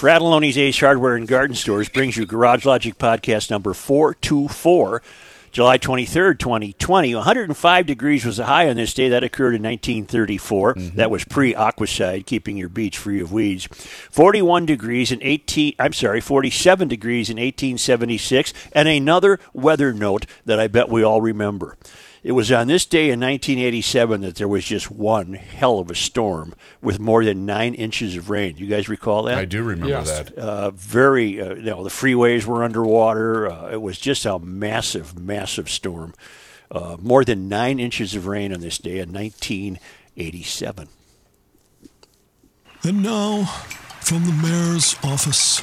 Fratallone's Ace Hardware and Garden Stores brings you Garage Logic Podcast number 424, July 23rd, 2020. 105 degrees was the high on this day. That occurred in 1934. Mm-hmm. That was pre aquacide, keeping your beach free of weeds. 41 degrees in 18, I'm sorry, 47 degrees in 1876. And another weather note that I bet we all remember. It was on this day in 1987 that there was just one hell of a storm with more than nine inches of rain. You guys recall that? I do remember Yes. that. uh, very, uh, you know, the freeways were underwater. Uh, it was just a massive, massive storm. Uh, more than nine inches of rain on this day in 1987. And now, from the mayor's office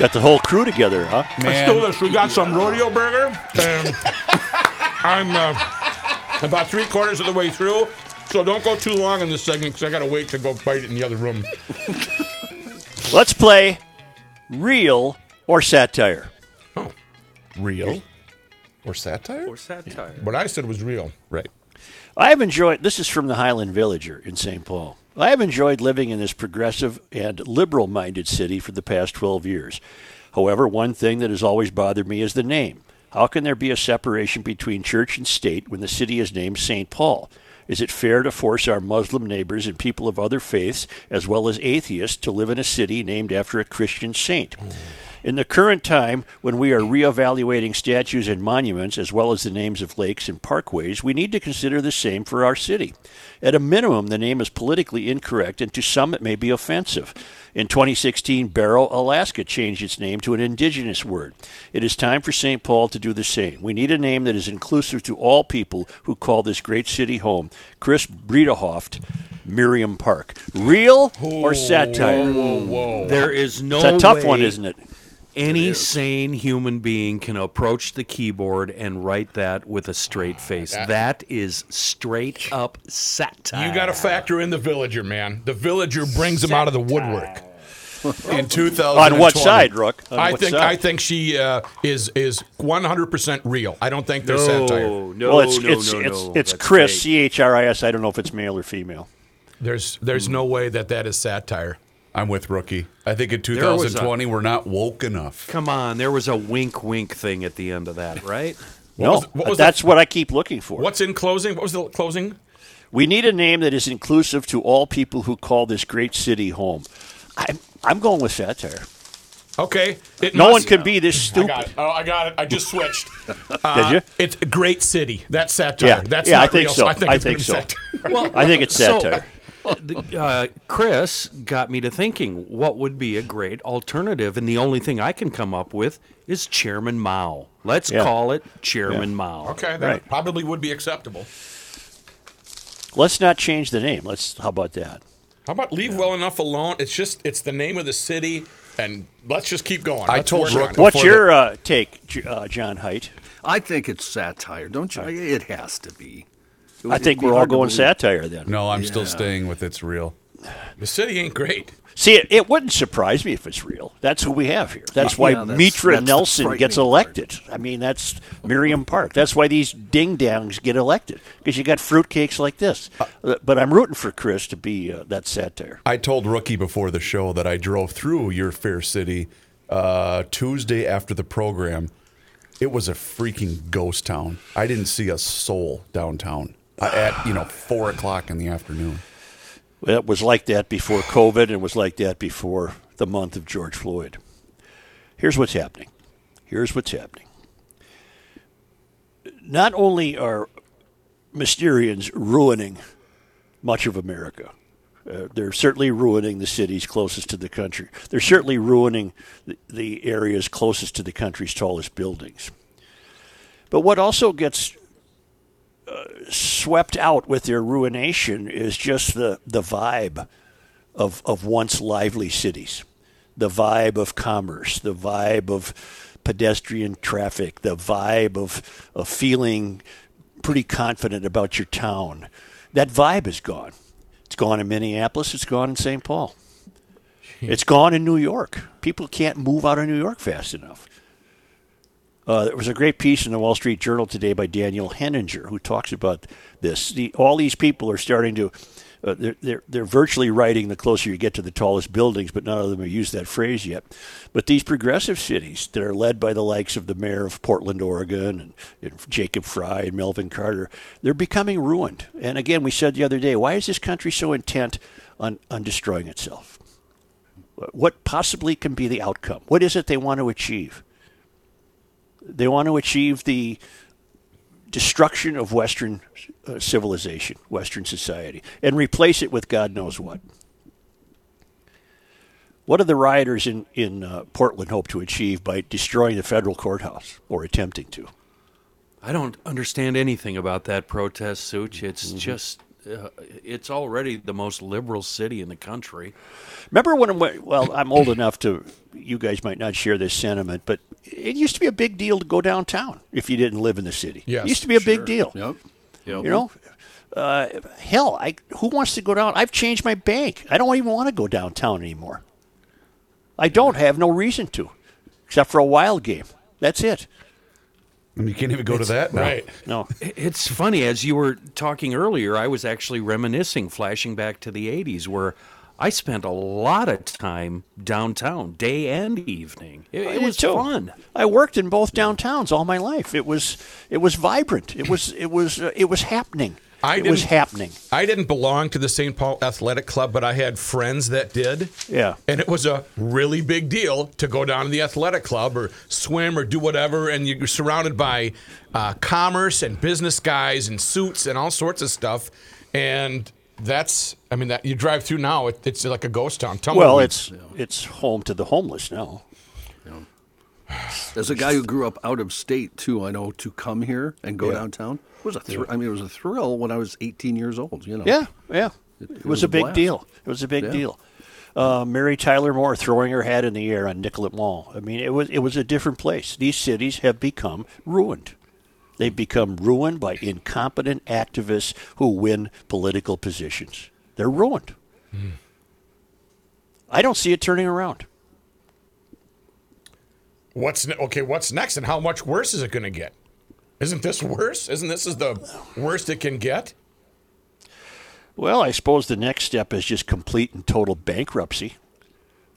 Got the whole crew together, huh? Let's do this. We got some rodeo burger. And I'm uh, about three quarters of the way through. So don't go too long in this segment because I got to wait to go bite it in the other room. Let's play real or satire. Oh. Real or satire? Or satire. What I said was real. Right. I have enjoyed, this is from the Highland Villager in St. Paul. I have enjoyed living in this progressive and liberal minded city for the past 12 years. However, one thing that has always bothered me is the name. How can there be a separation between church and state when the city is named St. Paul? Is it fair to force our Muslim neighbors and people of other faiths, as well as atheists, to live in a city named after a Christian saint? In the current time, when we are reevaluating statues and monuments, as well as the names of lakes and parkways, we need to consider the same for our city. At a minimum, the name is politically incorrect, and to some it may be offensive. In 2016, Barrow, Alaska changed its name to an indigenous word. It is time for St. Paul to do the same. We need a name that is inclusive to all people who call this great city home. Chris Bredehoft, Merriam Park. Real or satire? There is no It's a tough way one, isn't it? Any sane human being can approach the keyboard and write that with a straight face. that is straight up satire. You got to factor in the villager, man. The villager brings him out of the woodwork. In 2000. On what side, Rook? On I think side? I think she uh, is is 100% real. I don't think there's satire. No, no, well, it's no, it's no, it's, no. it's That's Chris. C H R I S. I don't know if it's male or female. There's there's no way that that is satire. I'm with Rookie. I think in was a- 2020 we're not woke enough. Come on, there was a wink, wink thing at the end of that, right? no, was- what was that's the- what I keep looking for. What's in closing? What was the closing? We need a name that is inclusive to all people who call this great city home. I'm I'm going with satire. Okay. It No must- one can be this I stupid. got it. Oh, I got it. I just switched. Did Uh, you? It's a great city. That's satire. Yeah. That's Yeah, I think real, so. I think I it's think so. satire. Well, I think it's so, satire. Uh, Chris got me to thinking what would be a great alternative, and the only thing I can come up with is Chairman Mao. Let's Yeah. call it Chairman Mao. Okay, that Right. probably would be acceptable. Let's not change the name. Let's. How about that? How about leave well enough alone? It's just it's the name of the city, and let's just keep going. I Let's told work Rook on it. What's Before your uh, take, uh, John Heidt? I think it's satire, don't you? It has to be. It I think we're all going satire then. No, I'm still staying with it's real. The city ain't great. See, it, it wouldn't surprise me if it's real. That's who we have here. That's why Yeah, that's- Mitra that's the Nelson gets frightening elected. I mean, that's Merriam Park. That's why these ding dongs get elected because you got fruitcakes like this. Uh, but I'm rooting for Chris to be uh, that satire. I told Rookie before the show that I drove through your fair city uh, Tuesday after the program. It was a freaking ghost town. I didn't see a soul downtown uh, at you know four o'clock in the afternoon. It was like that before COVID, and it was like that before the month of George Floyd. Here's what's happening. Here's what's happening. Not only are Mysterians ruining much of America, uh, they're certainly ruining the cities closest to the country. They're certainly ruining the, the areas closest to the country's tallest buildings. But what also gets swept out with their ruination is just the, the vibe of, of once lively cities. the vibe of commerce, the vibe of pedestrian traffic, the vibe of, of feeling pretty confident about your town. That vibe is gone. It's gone in Minneapolis, it's gone in St. Paul. It's gone in New York. People can't move out of New York fast enough. Uh, there was a great piece in the Wall Street Journal today by Daniel Henninger who talks about this. The, all these people are starting to, uh, they're, they're, they're virtually writing the closer you get to the tallest buildings, but none of them have used that phrase yet. But these progressive cities that are led by the likes of the mayor of Portland, Oregon, and, and Jacob Frey and Melvin Carter, they're becoming ruined. And again, we said the other day, why is this country so intent on, on destroying itself? What possibly can be the outcome? What is it they want to achieve? They want to achieve the destruction of Western uh, civilization, Western society, and replace it with God knows what. What do the rioters in, in uh, Portland hope to achieve by destroying the federal courthouse or attempting to? I don't understand anything about that protest, Such. It's Mm-hmm. just, uh, it's already the most liberal city in the country. Remember when, I'm, well, I'm old enough to, you guys might not share this sentiment, but it used to be a big deal to go downtown if you didn't live in the city. Yes, it used to be a big deal. Yep. Yep. You know, uh, hell, I who wants to go down? I've changed my bank. I don't even want to go downtown anymore. I don't have no reason to, except for a wild game. That's it. And you can't even go to that now. Right. No, It's funny, as you were talking earlier, I was actually reminiscing, flashing back to the 80s, where I spent a lot of time downtown, day and evening. It, it was too. fun. I worked in both downtowns all my life. It was it was vibrant. It was it was uh, it was happening. I it was didn't- happening. I didn't belong to the St. Paul Athletic Club, but I had friends that did. Yeah. And it was a really big deal to go down to the athletic club or swim or do whatever. And you're surrounded by uh, commerce and business guys and suits and all sorts of stuff. And that's, I mean, that you drive through now, it, it's like a ghost town. Tumbleweed. Well, it's it's home to the homeless now. As a guy who grew up out of state too, I know to come here and go downtown was a thr- I mean, it was a thrill when I was 18 years old. You know. Yeah, yeah. It, it was, was a a big blast. deal. It was a big Yeah. deal. Uh, Mary Tyler Moore throwing her hat in the air on Nicollet Mall. I mean, it was it was a different place. These cities have become ruined. They've become ruined by incompetent activists who win political positions. They're ruined. I don't see it turning around. What's ne- okay? What's next, and how much worse is it going to get? Isn't this worse? Isn't this is the worst it can get? Well, I suppose the next step is just complete and total bankruptcy.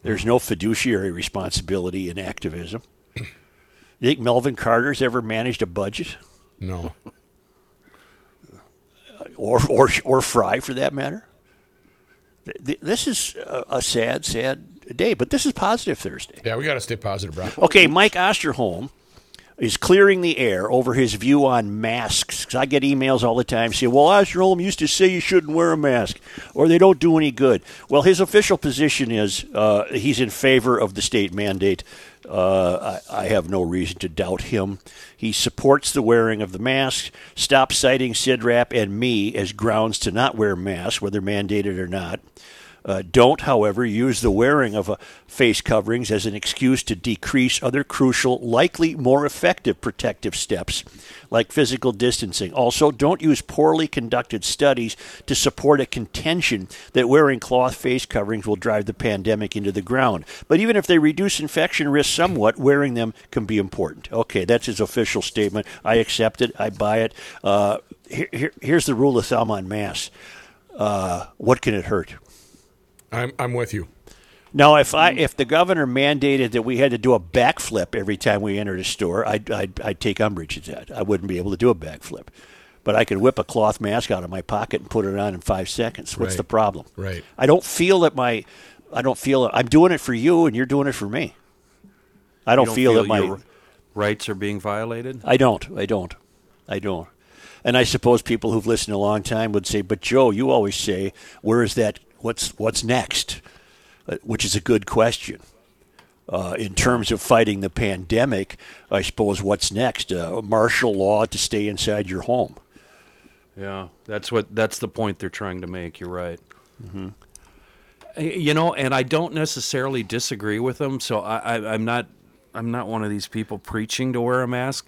There's no fiduciary responsibility in activism. You think Melvin Carter's ever managed a budget, No. or or or Frey for that matter? Th- th- This is a, a sad, sad day, but this is positive Thursday. Yeah, we got to stay positive, bro. Okay, Mike Osterholm is clearing the air over his view on masks. Cause I get emails all the time saying, well, Osterholm used to say you shouldn't wear a mask or they don't do any good. Well, his official position is uh, he's in favor of the state mandate. Uh, I, I have no reason to doubt him. He supports the wearing of the mask, stops citing CIDRAP and me as grounds to not wear masks, whether mandated or not. Uh, don't, however, use the wearing of uh, face coverings as an excuse to decrease other crucial, likely more effective protective steps like physical distancing. Also, don't use poorly conducted studies to support a contention that wearing cloth face coverings will drive the pandemic into the ground. But even if they reduce infection risk somewhat, wearing them can be important. Okay, that's his official statement. I accept it. I buy it. Uh, here, here, here's the rule of thumb on masks. Uh, what can it hurt? I'm I'm with you. Now, if I if the governor mandated that we had to do a backflip every time we entered a store, I'd, I'd, I'd take umbrage at that. I wouldn't be able to do a backflip, but I could whip a cloth mask out of my pocket and put it on in five seconds. What's Right. the problem? Right. I don't feel that my I don't feel I'm doing it for you and you're doing it for me. I don't, don't feel, that my your rights are being violated. I don't. I don't. I don't. And I suppose people who've listened a long time would say, "But Joe, you always say, where is that? What's what's next?" Uh, which is a good question. Uh, in terms of fighting the pandemic, I suppose what's next? Uh, martial law to stay inside your home. Yeah, that's what that's the point they're trying to make. You're right. you know, and I don't necessarily disagree with them. So I, I, I'm not, I'm not one of these people preaching to wear a mask.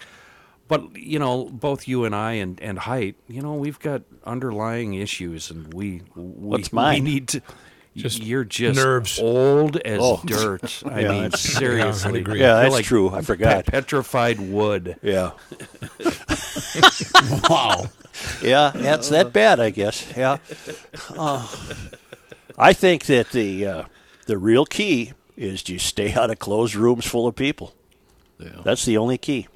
But you know, both you and I and and Heidt, you know, we've got underlying issues, and we we, What's mine? we need to. Just you're just nerves. old as Oh. dirt. I Yeah, mean, that's- seriously. agree. Yeah, that's like true. I forgot. pe- petrified wood. Yeah. Wow. Yeah, that's that bad, I guess. Yeah. Uh, I think that the uh, the real key is to stay out of closed rooms full of people. Yeah. That's the only key.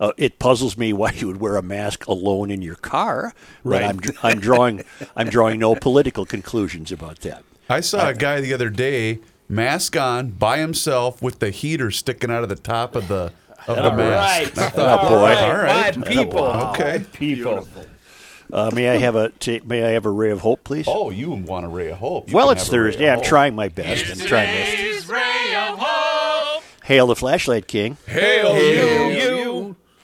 Uh, it puzzles me why you would wear a mask alone in your car. But Right. I'm, I'm drawing I'm drawing no political conclusions about that. I saw a guy the other day, mask on, by himself, with the heater sticking out of the top of the of the mask. I thought, Oh, boy. all right, My people. okay. People. Uh, may I have a may I have a ray of hope, please? Oh, you want a ray of hope? You well, can it's have a ray of Thursday. I'm hope. trying my best. I'm trying this. Hail the flashlight king. Hail you!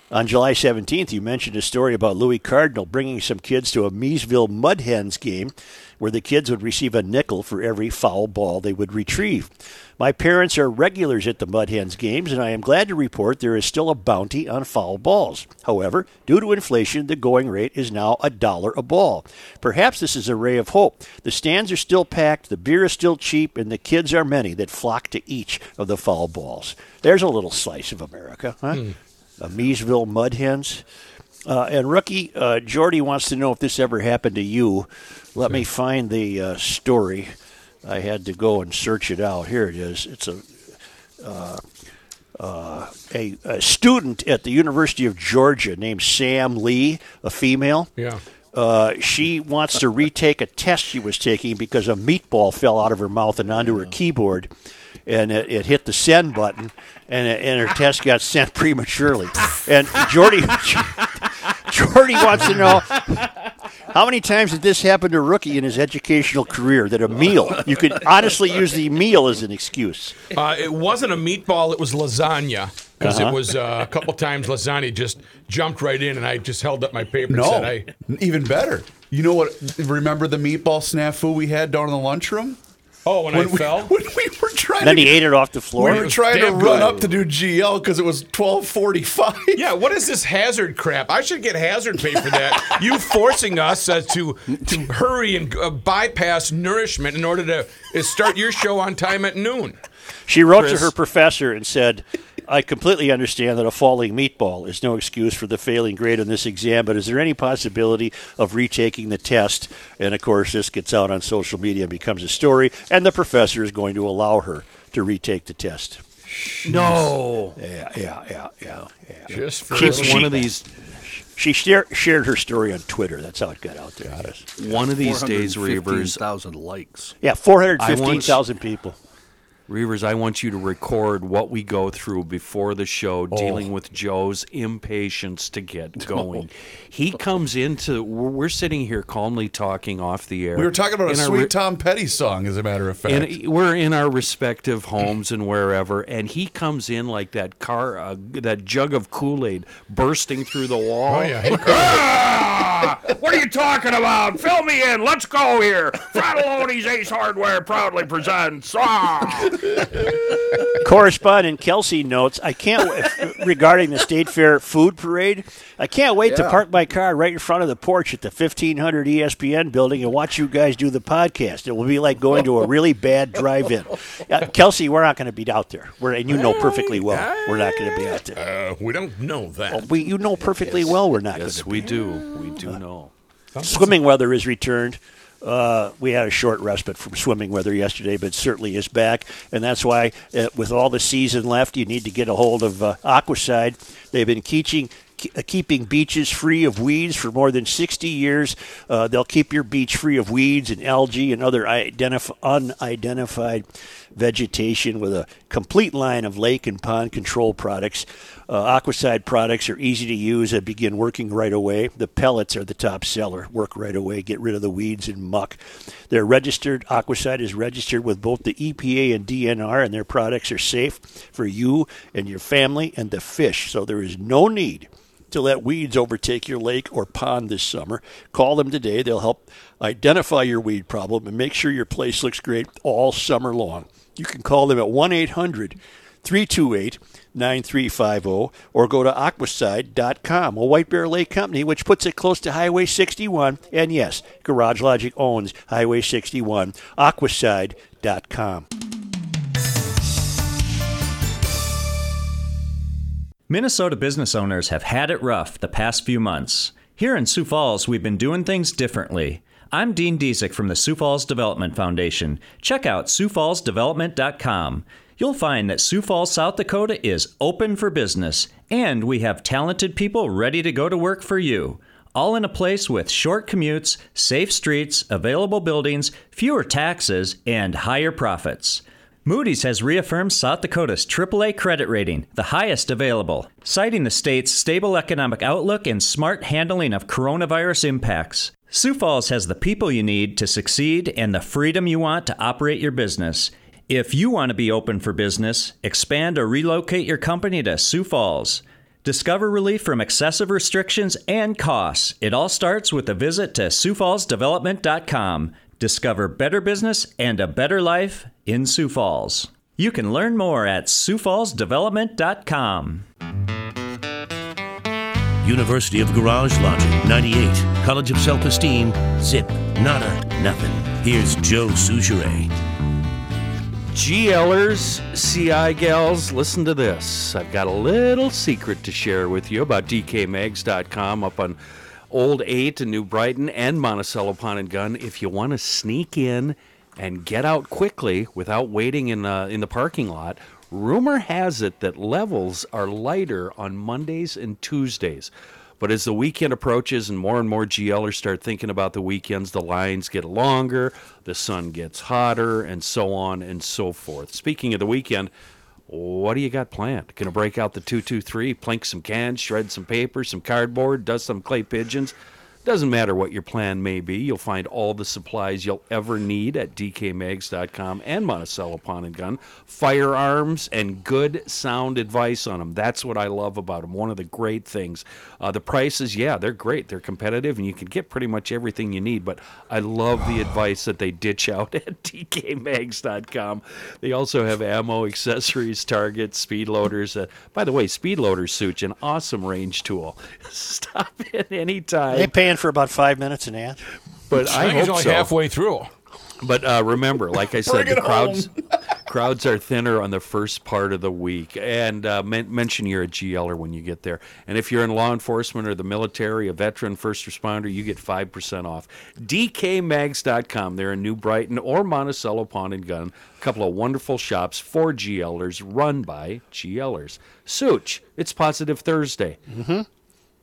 On July 17th, you mentioned a story about Louis Cardinal bringing some kids to a Meesville Mud Hens game where the kids would receive a nickel for every foul ball they would retrieve. My parents are regulars at the Mud Hens games, and I am glad to report there is still a bounty on foul balls. However, due to inflation, the going rate is now a dollar a ball. Perhaps this is a ray of hope. The stands are still packed, the beer is still cheap, and the kids are many that flock to each of the foul balls. There's a little slice of America, huh? Hmm. Uh, Meesville Mud Hens. Uh, and rookie uh, Jordy wants to know if this ever happened to you. Let me find the uh, story. I had to go and search it out. Here it is. It's a uh, uh, a, a student at the University of Georgia named Sam Lee, a female. Yeah. Uh, she wants to retake a test she was taking because a meatball fell out of her mouth and onto her keyboard, and it, it hit the send button, and it, and her test got sent prematurely. And Jordy, Jordy wants to know how many times did this happen to Rookie in his educational career? That a meal you could honestly use the meal as an excuse. Uh, it wasn't a meatball; it was lasagna. Because Uh-huh. it was uh, a couple times lasagna just jumped right in, and I just held up my paper and No, said, "I." even better. You know what? Remember the meatball snafu we had down in the lunchroom? Oh, when, I we, fell. when we were trying Then to, he ate it off the floor. we were trying to run good. up to do GL because it was twelve forty five. Yeah, what is this hazard crap? I should get hazard pay for that. you forcing us uh, to to hurry and uh, bypass nourishment in order to uh, start your show on time at noon. She wrote to her professor and said, I completely understand that a falling meatball is no excuse for the failing grade on this exam, but is there any possibility of retaking the test? And of course, this gets out on social media and becomes a story, and the professor is going to allow her to retake the test. No. Yeah, yeah, yeah, yeah, yeah. Just for She- a Chris, one of these She share, shared her story on Twitter. That's how it got out there. one of these days, Reavers, thousand likes. Yeah, 415,000 people. Reavers, I want you to record what we go through before the show, dealing with Joe's impatience to get going. He comes into, we're we're sitting here calmly talking off the air. We were talking about a In sweet re- Tom Petty song, as a matter of fact. and we're in our respective homes and wherever, and he comes in like that car, uh, that jug of Kool Aid bursting through the wall. Oh yeah, Ah! What are you talking about? Fill me in. Let's go here. Fratallone's Ace Hardware proudly presents. Ah! Correspondent Kelsey notes, I can't w- regarding the State Fair food parade. I can't wait to park my car right in front of the porch at the 1500 ESPN building and watch you guys do the podcast. It will be like going to a really bad drive-in. Uh, Kelsey, we're not going to be out there. We're, and you know perfectly well we're not going to be out there. uh, we don't know that. We, you know perfectly well we're not going Yes, to. we do. We do know. Swimming weather is returned. Uh, we had a short respite from swimming weather yesterday, but certainly is back, and that's why, uh, with all the season left, you need to get a hold of uh, Aquacide. They've been teaching, uh, keeping beaches free of weeds for more than 60 years. Uh, they'll keep your beach free of weeds and algae and other identif- unidentified vegetation with a complete line of lake and pond control products. Uh, Aquacide products are easy to use and begin working right away. The pellets are the top seller. Work right away, get rid of the weeds and muck. They're registered. Aquacide is registered with both the EPA and DNR, and their products are safe for you and your family and the fish. So there is no need to let weeds overtake your lake or pond this summer. Call them today. They'll help identify your weed problem and make sure your place looks great all summer long. You can call them at 1 800 328 9350 or go to aquacide.com, a White Bear Lake company which puts it close to Highway 61. And yes, Garage Logic owns Highway 61, aquacide.com. Minnesota business owners have had it rough the past few months. Here in Sioux Falls, we've been doing things differently. I'm Dean Diesick from the Sioux Falls Development Foundation. Check out siouxfallsdevelopment.com. You'll find that Sioux Falls, South Dakota is open for business, and we have talented people ready to go to work for you. All in a place with short commutes, safe streets, available buildings, fewer taxes, and higher profits. Moody's has reaffirmed South Dakota's AAA credit rating, the highest available, citing the state's stable economic outlook and smart handling of coronavirus impacts. Sioux Falls has the people you need to succeed and the freedom you want to operate your business. If you want to be open for business, expand or relocate your company to Sioux Falls. Discover relief from excessive restrictions and costs. It all starts with a visit to SiouxFallsDevelopment.com. Discover better business and a better life in Sioux Falls. You can learn more at SiouxFallsDevelopment.com. University of Garage Logic, 98. College of Self Esteem, zip, nada, nothing. Here's Joe Soucheray. GLers, CI gals, listen to this. I've got a little secret to share with you about DKMags.com up on Old 8 in New Brighton and Monticello Pond and Gun. If you want to sneak in and get out quickly without waiting in, uh, in the parking lot, rumor has it that levels are lighter on Mondays and Tuesdays. But as the weekend approaches and more and more GLers start thinking about the weekends, the lines get longer, the sun gets hotter, and so on and so forth. Speaking of the weekend, what do you got planned? Gonna break out the 223, plink some cans, shred some paper, some cardboard, dust some clay pigeons? Doesn't matter what your plan may be, you'll find all the supplies you'll ever need at dkmags.com and Monticello Pond and Gun. Firearms and good sound advice on them. That's what I love about them. One of the great things. Uh, the prices, yeah, they're great. They're competitive, and you can get pretty much everything you need. But I love the advice that they ditch out at dkmags.com. They also have ammo, accessories, targets, speed loaders. Uh, by the way, speed loaders suit an awesome range tool. Stop in anytime. They paying for about five minutes and ad. but I I think he's hope only so. halfway through. But uh, remember, like I said, the crowds crowds are thinner on the first part of the week. And uh, men- mention you're a GLer when you get there. And if you're in law enforcement or the military, a veteran, first responder, you get five percent off. DKMags.com. They're in New Brighton or Monticello Pond and Gun. A couple of wonderful shops for GLers, run by GLers. Such, it's Positive Thursday. Mm-hmm.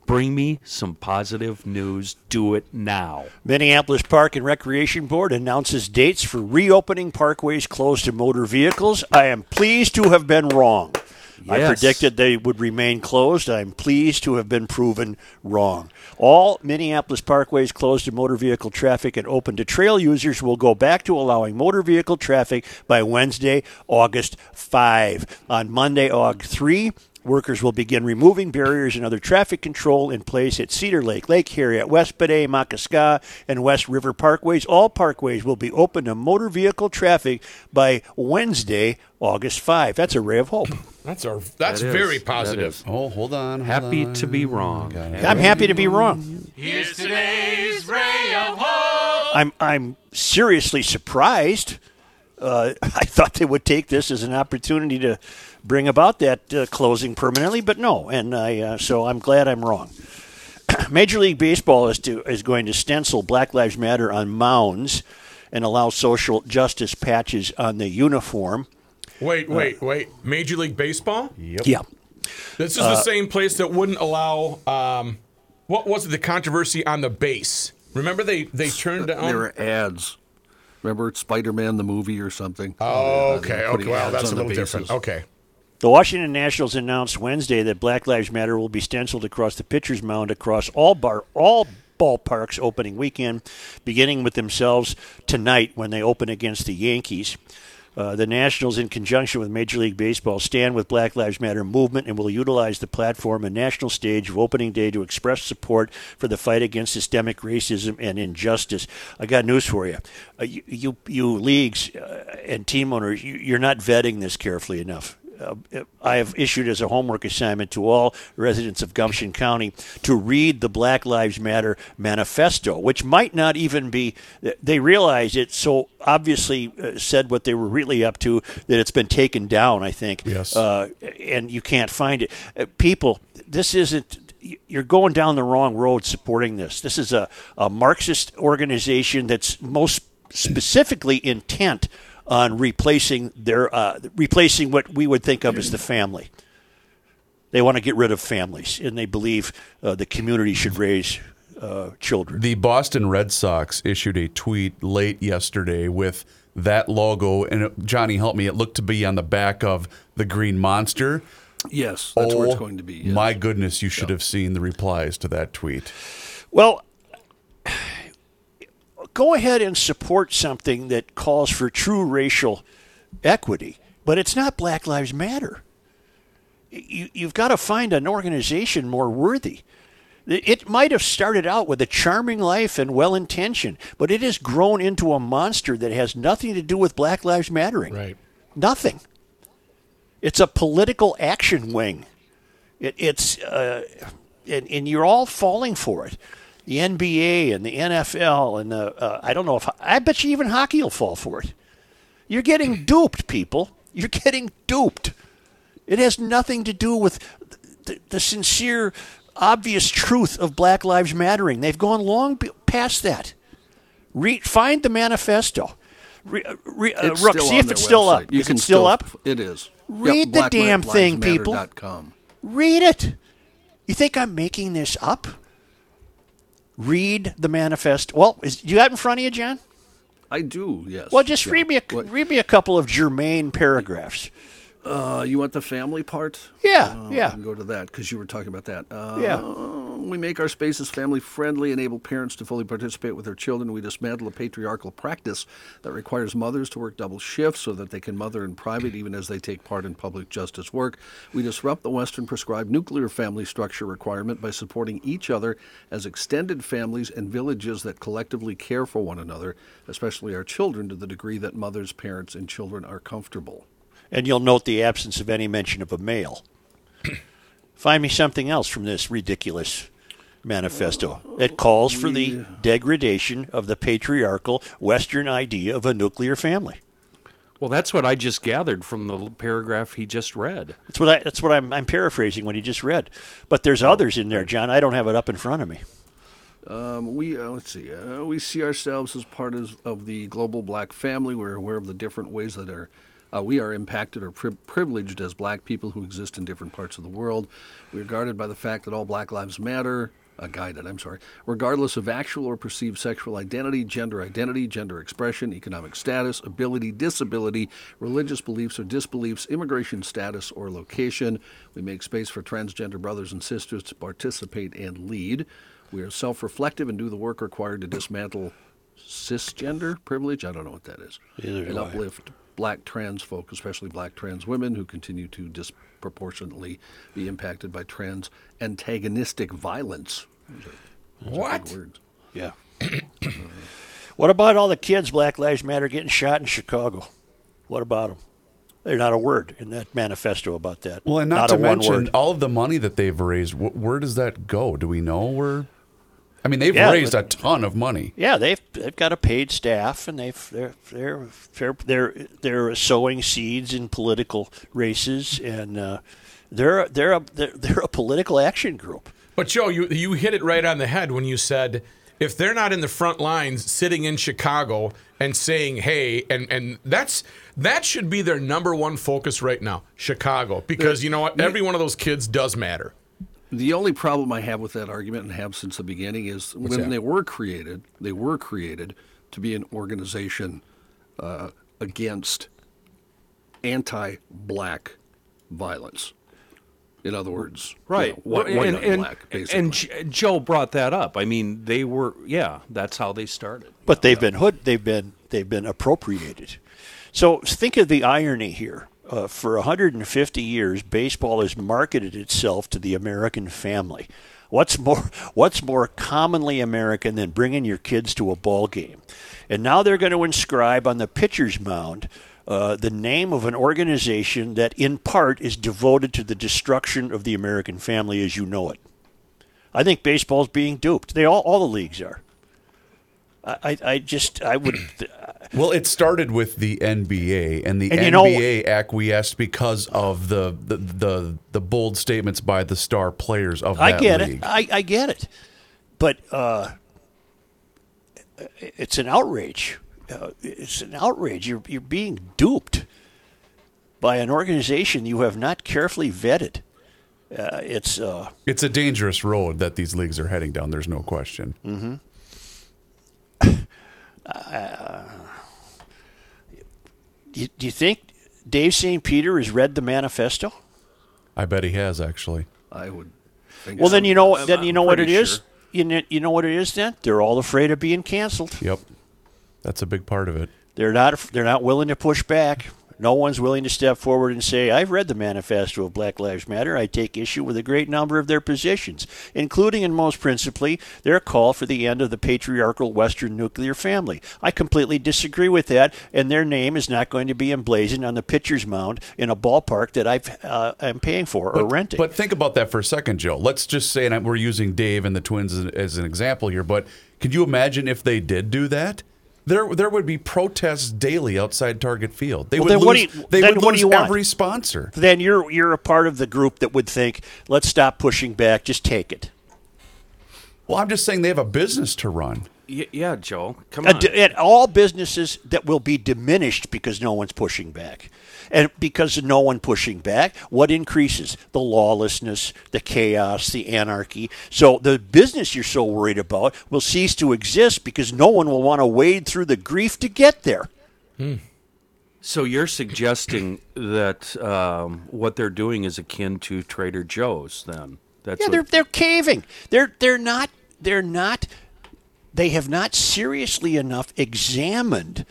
Bring me some positive news. Do it now. Minneapolis Park and Recreation Board announces dates for reopening parkways closed to motor vehicles. I am pleased to have been wrong. I predicted they would remain closed. I'm pleased to have been proven wrong. All Minneapolis parkways closed to motor vehicle traffic and open to trail users will go back to allowing motor vehicle traffic by Wednesday, August 5. On Monday, August 3, Workers will begin removing barriers and other traffic control in place at Cedar Lake, Lake Harriet, West Bde Maka Ska, and West River parkways. All parkways will be open to motor vehicle traffic by Wednesday, August 5. That's a ray of hope. That's our. That's That is. very positive. is. Oh, hold on. hold Happy on. to be wrong. I'm happy to be wrong. Here's today's ray of hope. I'm I'm seriously surprised. Uh, I thought they would take this as an opportunity to bring about that uh, closing permanently, but no. And I uh, so I'm glad I'm wrong. Major League Baseball is to is going to stencil Black Lives Matter on mounds and allow social justice patches on the uniform. Wait, wait, wait. Major League Baseball. Yeah. This is Uh, the same place that wouldn't allow. Um, what was it? The controversy on the base. Remember they they turned down. There were ads. Remember Spider-Man the movie or something? oh, okay, okay. Well, that's a little different. Okay. The Washington Nationals announced Wednesday that Black Lives Matter will be stenciled across the pitcher's mound across all bar all ballparks opening weekend, beginning with themselves tonight when they open against the Yankees. Uh, the Nationals, in conjunction with Major League Baseball, stand with Black Lives Matter movement and will utilize the platform and national stage of opening day to express support for the fight against systemic racism and injustice. I got news for you. Uh, you, you, you leagues uh, and team owners, you, you're not vetting this carefully enough uh, I have issued as a homework assignment to all residents of Gumption County to read the Black Lives Matter manifesto, which might not even be, they realize it so obviously uh, said what they were really up to that it's been taken down, I think. Yes. Uh, and you can't find it. Uh, people, this isn't you're going down the wrong road supporting this. This is a, a Marxist organization that's most specifically intent on replacing their uh, replacing what we would think of as the family. They want to get rid of families, and they believe uh, the community should raise uh, children. The Boston Red Sox issued a tweet late yesterday with that logo, and it, Johnny, help me. It looked to be on the back of the Green Monster. Yes, that's oh, where it's going to be. yes. My goodness, you should have seen the replies to that tweet. Well, go ahead and support something that calls for true racial equity, but it's not Black Lives Matter. You, you've got to find an organization more worthy. It might have started out with a charming life and well intentioned, but it has grown into a monster that has nothing to do with Black Lives Mattering. Right. Nothing. It's a political action wing. It, it's uh, and, and you're all falling for it. The NBA and the NFL and the uh, I don't know if I bet you even hockey will fall for it. You're getting duped, people. You're getting duped. It has nothing to do with the, the sincere, obvious truth of Black Lives Mattering. They've gone long past that. Re- find the manifesto. Re- uh, re- uh, Rook, still see if it's still up. You Is can it still up? It is. Read the damn thing, people. Read it. You think I'm making this up? Read the manifest. Well, is, you got it in front of you, John? I do. Yes. Well, just Yeah. read me a What- read me a couple of germane paragraphs. Uh, you want the family part? Yeah, Uh, yeah. Go to that because you were talking about that. Uh, Yeah. We make our spaces family friendly, enable parents to fully participate with their children. We dismantle a patriarchal practice that requires mothers to work double shifts so that they can mother in private even as they take part in public justice work. We disrupt the Western prescribed nuclear family structure requirement by supporting each other as extended families and villages that collectively care for one another, especially our children, to the degree that mothers, parents, and children are comfortable. And you'll note the absence of any mention of a male. Find me something else from this ridiculous manifesto that calls for the degradation of the patriarchal Western idea of a nuclear family. Well, that's what I just gathered from the paragraph he just read. That's what I, that's what I'm, I'm paraphrasing what he just read. But there's others in there, John. I don't have it up in front of me. Um, we uh, let's see. Uh, we see ourselves as part of, of the global black family. We're aware of the different ways that are uh, we are impacted or pri- privileged as black people who exist in different parts of the world. We are guarded by the fact that all Black lives matter. Uh, guided, I'm sorry, regardless of actual or perceived sexual identity, gender identity, gender expression, economic status, ability, disability, religious beliefs or disbeliefs, immigration status or location. We make space for transgender brothers and sisters to participate and lead. We are self reflective and do the work required to dismantle cisgender privilege. I don't know what that is. Neither and do I. uplift black trans folk, especially black trans women who continue to disproportionately be impacted by trans antagonistic violence. Those are- those What? big words. Yeah. what about all the kids, Black Lives Matter, getting shot in Chicago? What about them? There's not a word in that manifesto about that. Well, and not, a to one mention word. all of the money that they've raised. Wh- where does that go? Do we know where? I mean, they've Yeah, raised but- a ton of money. Yeah, they've they've got a paid staff, and they've they're they're they're they're, they're sowing seeds in political races, and uh, they're they're a they're, they're a political action group. But Joe, you you hit it right on the head when you said if they're not in the front lines sitting in Chicago and saying, "Hey," and and that's that should be their number one focus right now, Chicago, because you know what, every one of those kids does matter. The only problem I have with that argument and have since the beginning is when that? they were created, they were created to be an organization uh, against anti-black violence. In other words, you Right. know, white, Well, white and, and, black, basically. and J- Joe brought that up. I mean, they were, yeah, that's how they started. But they've been hood. They've been they've been appropriated. So think of the irony here. Uh, for 150 years, baseball has marketed itself to the American family. What's more, what's more commonly American than bringing your kids to a ball game? And now they're going to inscribe on the pitcher's mound uh, the name of an organization that, in part, is devoted to the destruction of the American family as you know it. I think baseball's being duped. They all, all the leagues are. I, I, just, I would. Well, it started with the NBA, and the And you know- NBA acquiesced because of the, the the the bold statements by the star players of the NBA. I get league. it. I, I get it. But uh, it's an outrage. Uh, it's an outrage. You're, you're being duped by an organization you have not carefully vetted. Uh, it's uh, It's a dangerous road that these leagues are heading down. There's no question. Do, you, do you think Dave St. Peter has read the manifesto? I bet he has actually. I would. Think Well, so. then you know I'm- then you know what it pretty is. You know, you know what it is. Then they're all afraid of being canceled. Yep, that's a big part of it. They're not they're not willing to push back. No one's willing to step forward and say, "I've read the manifesto of Black Lives Matter. I take issue with a great number of their positions, including and most principally their call for the end of the patriarchal Western nuclear family. I completely disagree with that, and their name is not going to be emblazoned on the pitcher's mound in a ballpark that I've uh, I'm paying for or renting." But think about that for a second, Joe. Let's just say, and we're using Dave and the Twins as, as an example here, but could you imagine if they did do that? There, there would be protests daily outside Target Field. They Well, would then lose, you- they would lose you want? every sponsor. then you're you're a part of the group that would think, "Let's stop pushing back. Just take it." Well, I'm just saying they have a business to run. Y- yeah, Joe. Come on. d- and all businesses that will be diminished because no one's pushing back. And because of no one pushing back, what increases? The lawlessness, the chaos, the anarchy. So the business you're so worried about will cease to exist because no one will want to wade through the grief to get there. So you're suggesting that um, what they're doing is akin to Trader Joe's? Then that's Yeah, what- they're they're caving. They're they're not they're not they have not seriously enough examined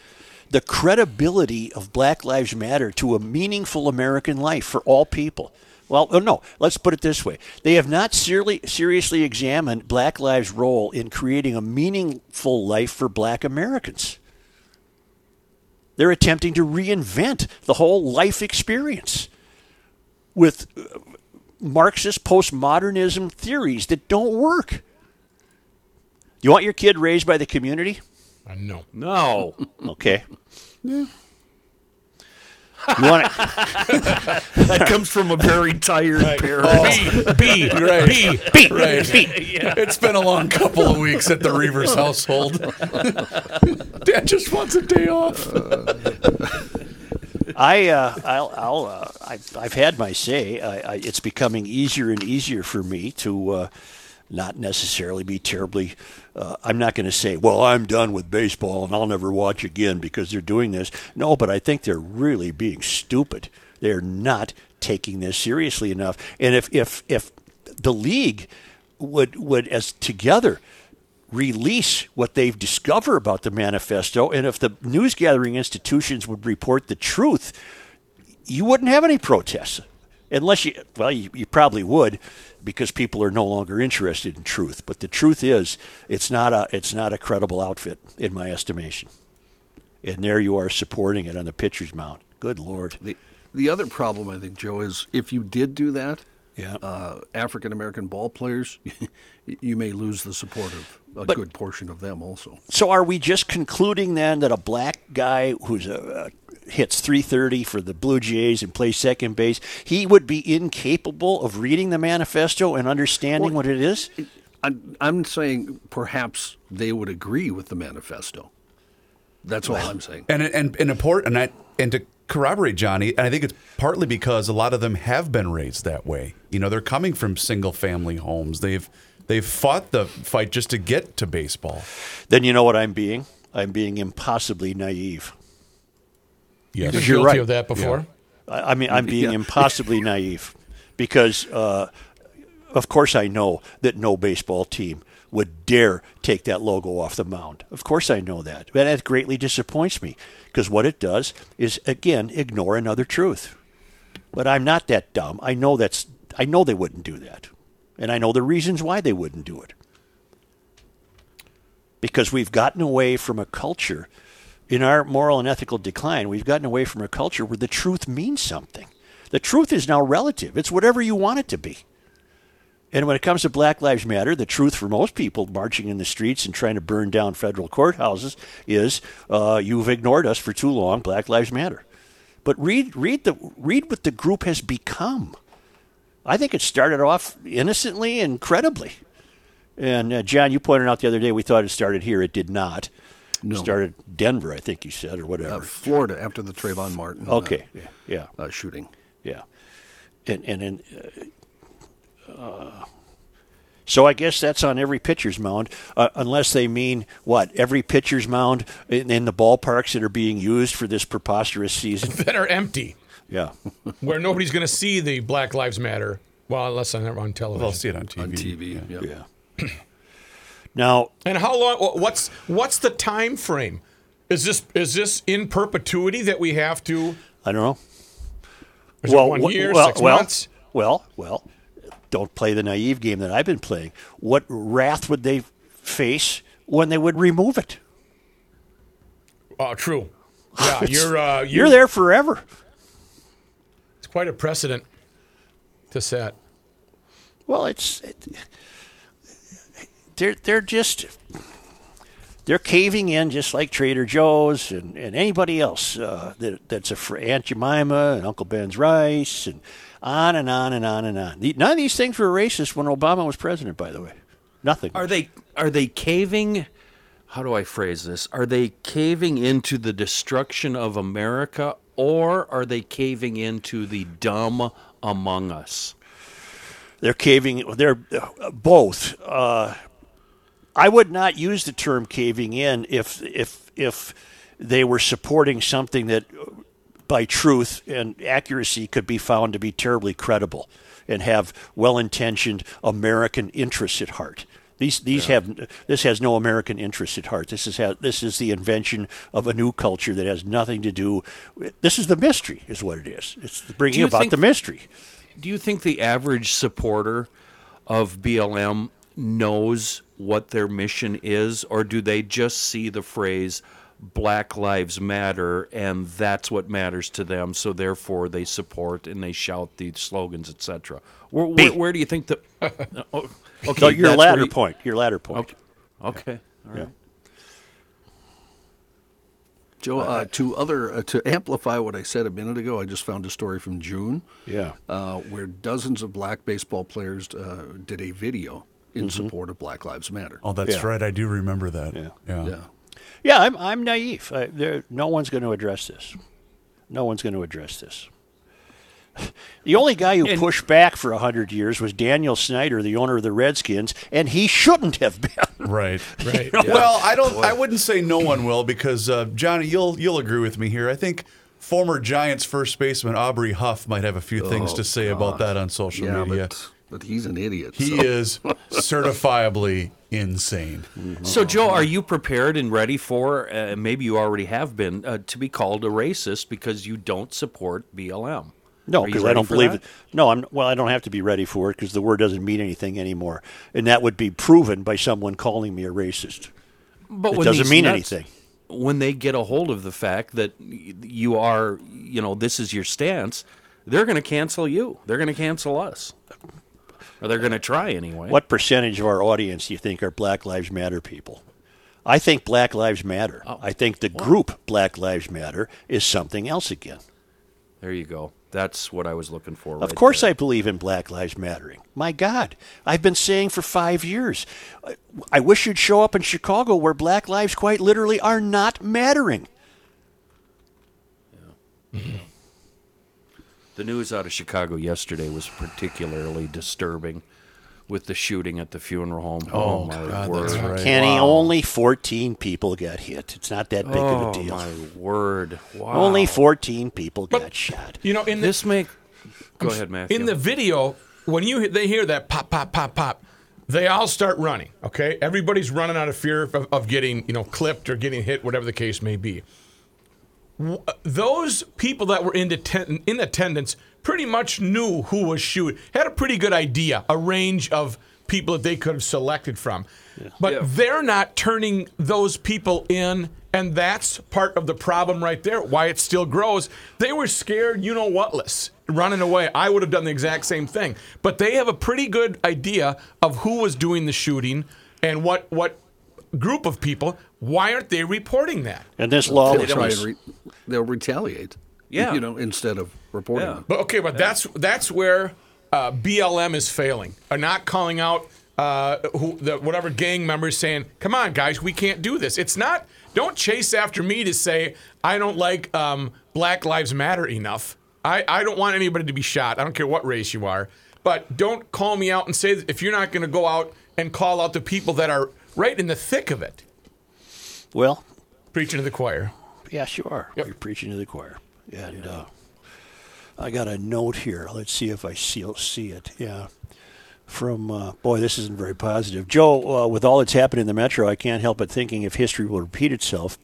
the credibility of Black Lives Matter to a meaningful American life for all people. Well, oh, no, let's put it this way. They have not seriously, seriously examined Black Lives' role in creating a meaningful life for black Americans. They're attempting to reinvent the whole life experience with Marxist postmodernism theories that don't work. You want your kid raised by the community? I know. no. Okay. You want to, that comes from a very tired parent. B, B, Right. B. beat, Right. beat. It's been a long couple of weeks at the Reavers household. Dad just wants a day off. I, uh, I'll, I'll, uh, I've, I've had my say. I, I, it's becoming easier and easier for me to uh, not necessarily be terribly. Uh, I'm not going to say, well, I'm done with baseball and I'll never watch again because they're doing this. No, but I think they're really being stupid. They're not taking this seriously enough. And if, if, if the league would, would as together release what they've discovered about the manifesto, and if the news gathering institutions would report the truth, you wouldn't have any protests. Unless you, well, you, you probably would, because people are no longer interested in truth. But the truth is, it's not a, it's not a credible outfit, in my estimation. And there you are supporting it on the pitcher's mound. Good lord. The, the other problem, I think, Joe, is if you did do that, Yeah. uh, African American ball players, you may lose the support of a But- good portion of them also. So are we just concluding then that a black guy who's a, uh, hits 330 for the Blue Jays and plays second base, he would be incapable of reading the manifesto and understanding what it is? I'm, I'm saying perhaps they would agree with the manifesto. That's all I'm saying. And and and important and, I, and to corroborate Johnny, and I think it's partly because a lot of them have been raised that way. You know, they're coming from single family homes. They've they've fought the fight just to get to baseball. Then you know what I'm being? I'm being impossibly naive. Yes. Been You're guilty right. of that before. I I mean, I'm being impossibly naive because, uh, of course, I know that no baseball team would dare take that logo off the mound. Of course, I know that. But that greatly disappoints me because what it does is, again, ignore another truth. But I'm not that dumb. I know that's. I know they wouldn't do that, and I know the reasons why they wouldn't do it. Because we've gotten away from a culture, in our moral and ethical decline, we've gotten away from a culture where the truth means something. The truth is now relative. It's whatever you want it to be. And when it comes to Black Lives Matter, the truth for most people marching in the streets and trying to burn down federal courthouses is uh, you've ignored us for too long. Black Lives Matter. But read read the read what the group has become. I think it started off innocently and credibly. And uh, John, you pointed out the other day we thought it started here. It did not. No. It started Denver, I think you said, or whatever. Uh, Florida after the Trayvon Martin uh, okay. Yeah. uh, shooting. Yeah, and and, and uh, so I guess that's on every pitcher's mound, uh, unless they mean what every pitcher's mound in, in the ballparks that are being used for this preposterous season. that are empty, Yeah, where nobody's going to see the Black Lives Matter. Well, unless I'm on television. They'll see it on TV. On TV. Yeah. yeah. now, And how long? What's what's the time frame? Is this is this in perpetuity that we have to? I don't know. Is it one wh- year, well, six well, months? well, well. Don't play the naive game that I've been playing. What wrath would they face when they would remove it? Oh, true. Yeah, you're uh, you're, You're there forever. It's quite a precedent to set. Well, it's it, they're they're just they're caving in just like Trader Joe's and, and anybody else uh, that that's a fr- Aunt Jemima and Uncle Ben's rice and on and on and on and on. None of these things were racist when Obama was president. By the way, nothing. Are they are they caving? How do I phrase this? Are they caving into the destruction of America, or are they caving into the dumb among us? They're caving. They're both. Uh, I would not use the term caving in if if if they were supporting something that, by truth and accuracy, could be found to be terribly credible and have well-intentioned American interests at heart. These these have this has no American interests at heart. This is ha this is the invention of a new culture that has nothing to do. This is the mystery, is what it is. It's bringing about think- the mystery. Do you think the average supporter of BLM knows what their mission is, or do they just see the phrase Black Lives Matter and that's what matters to them, so therefore they support and they shout the slogans, etc.? Where, where, where do you think the. Oh, okay, So your that's latter you- point. Your latter point. Okay. Okay. All right. Yeah. Joe, uh, to other uh, to amplify what I said a minute ago, I just found a story from June Yeah. uh, where dozens of black baseball players uh, did a video in Mm-hmm. support of Black Lives Matter. Oh, that's Yeah. right. I do remember that. Yeah. Yeah. Yeah. Yeah, I'm, I'm naive. I, there, no one's going to address this. No one's going to address this. The only guy who And- pushed back for 100 years was Daniel Snyder, the owner of the Redskins, and he shouldn't have been. Right. Right. Well, I don't. I wouldn't say no one will because uh, Johnny, you'll you'll agree with me here. I think former Giants first baseman Aubrey Huff might have a few things to say about that on social Yeah, media. but, but he's an idiot. He so- is certifiably insane. So, Joe, are you prepared and ready for, uh, maybe you already have been, uh, to be called a racist because you don't support BLM? No, because I don't believe that? it. No, I'm well. I don't have to be ready for it because the word doesn't mean anything anymore, and that would be proven by someone calling me a racist. But It doesn't mean nuts- anything. When they get a hold of the fact that you are, you know, this is your stance, they're going to cancel you. They're going to cancel us. Or they're going to try anyway. What percentage of our audience do you think are Black Lives Matter people? I think Black Lives Matter. Oh. I think the group Black Lives Matter is something else again. There you go. That's what I was looking for. Of course, there. I believe in Black Lives Mattering. My God, I've been saying for five years. I- I wish you'd show up in Chicago where Black lives quite literally are not mattering. The news out of Chicago yesterday was particularly disturbing with the shooting at the funeral home. Oh, oh my God, word. that's right. Kenny, only 14 people got hit. It's not that big of Oh, a deal. my word. Wow. Only 14 people got shot. You know, in the, This make. Go ahead, Matthew. in the video, when you they hear that pop, pop, pop, pop, they all start running. Okay, everybody's running out of fear of, of getting you know clipped or getting hit, whatever the case may be. W- Those people that were in, atten- in attendance pretty much knew who was shooting, had a pretty good idea, a range of people that they could have selected from. But they're not turning those people in, and that's part of the problem right there. Why it still grows. They were scared, you know whatless, running away. I would have done the exact same thing. But they have a pretty good idea of who was doing the shooting and what what group of people. Why aren't they reporting that? And this They'll try lawlessness. and re- they'll retaliate. Yeah. You know, instead of reporting. Yeah. them. But okay, but that's that's where uh, BLM is failing. Are not calling out uh, who the whatever gang members saying, "Come on, guys, we can't do this." It's not. Don't chase after me to say I don't like um, Black Lives Matter enough. I, I don't want anybody to be shot. I don't care what race you are. But don't call me out and say that if you're not going to go out and call out the people that are right in the thick of it, Well, preaching to the choir. yes, you are. Yep. You're preaching to the choir. And uh, I got a note here. Let's see if I see, see it. Yeah. From, uh, boy, this isn't very positive. Joe, uh, with all that's happened in the metro, I can't help but thinking if history will repeat itself.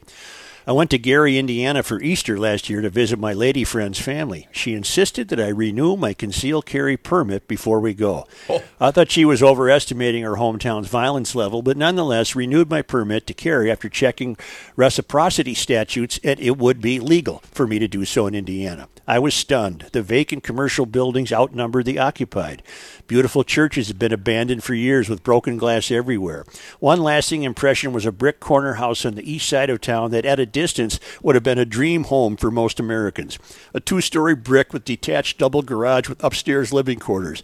I went to Gary, Indiana for Easter last year to visit my lady friend's family. She insisted that I renew my concealed carry permit before we go. Oh. I thought she was overestimating her hometown's violence level, but nonetheless renewed my permit to carry after checking reciprocity statutes, and it would be legal for me to do so in Indiana. I was stunned. The vacant commercial buildings outnumbered the occupied. Beautiful churches have been abandoned for years with broken glass everywhere. One lasting impression was a brick corner house on the east side of town that, at a distance, would have been a dream home for most Americans. A two story brick with detached double garage with upstairs living quarters.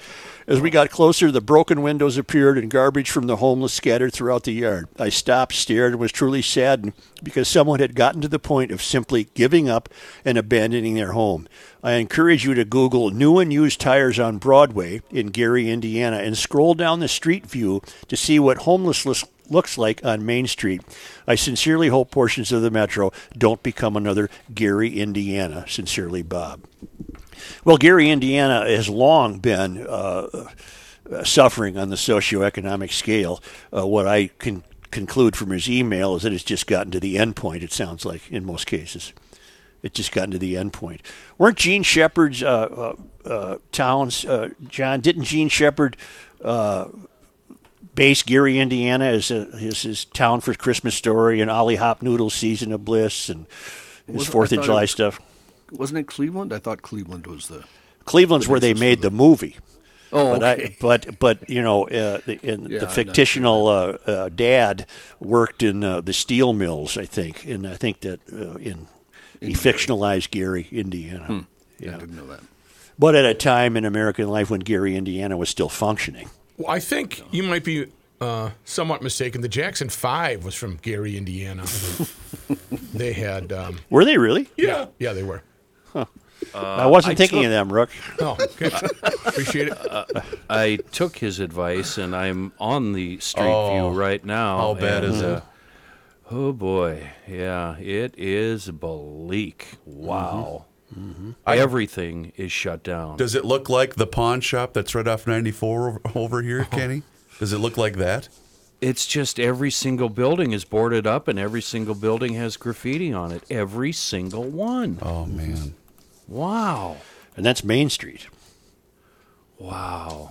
As we got closer, the broken windows appeared and garbage from the homeless scattered throughout the yard. I stopped, stared, and was truly saddened because someone had gotten to the point of simply giving up and abandoning their home. I encourage you to Google new and used tires on Broadway in Gary, Indiana, and scroll down the street view to see what homelessness looks like on Main Street. I sincerely hope portions of the metro don't become another Gary, Indiana. Sincerely, Bob. Well, Gary, Indiana has long been uh, suffering on the socioeconomic scale. Uh, what I can conclude from his email is that it's just gotten to the end point, it sounds like, in most cases. It's just gotten to the end point. Weren't Jean Shepherd's uh, uh, uh, towns, uh, John, didn't Jean Shepherd uh, base Gary, Indiana as, a, as his town for Christmas story and Ollie Hopnoodle's Season of Bliss and his Fourth of July was- stuff? Wasn't it Cleveland? I thought Cleveland was the. Cleveland's where they made the movie. Oh, But okay. I, but but you know, uh, the, in Yeah, the I'm fictional uh, uh, dad worked in uh, the steel mills, I think, and I think that uh, in he fictionalized Gary, Indiana. I Yeah, didn't know that. but at a time in American life when Gary, Indiana, was still functioning. Well, I think you might be uh, somewhat mistaken. The Jackson Five was from Gary, Indiana. they had, um, Were they really? yeah, yeah, they were. I wasn't I thinking took- of them, Rook. Oh, okay. appreciate it. Uh, uh, I took his advice, and I'm on the Street Oh, View right now. how bad and, is it? uh, oh boy, yeah, it is bleak. Wow, mm-hmm. Mm-hmm. everything is shut down. Does it look like the pawn shop that's right off 94 over, over here, oh. Kenny? Does it look like that? It's just every single building is boarded up, and every single building has graffiti on it. Every single one. Oh man. Wow, And that's Main Street. wow.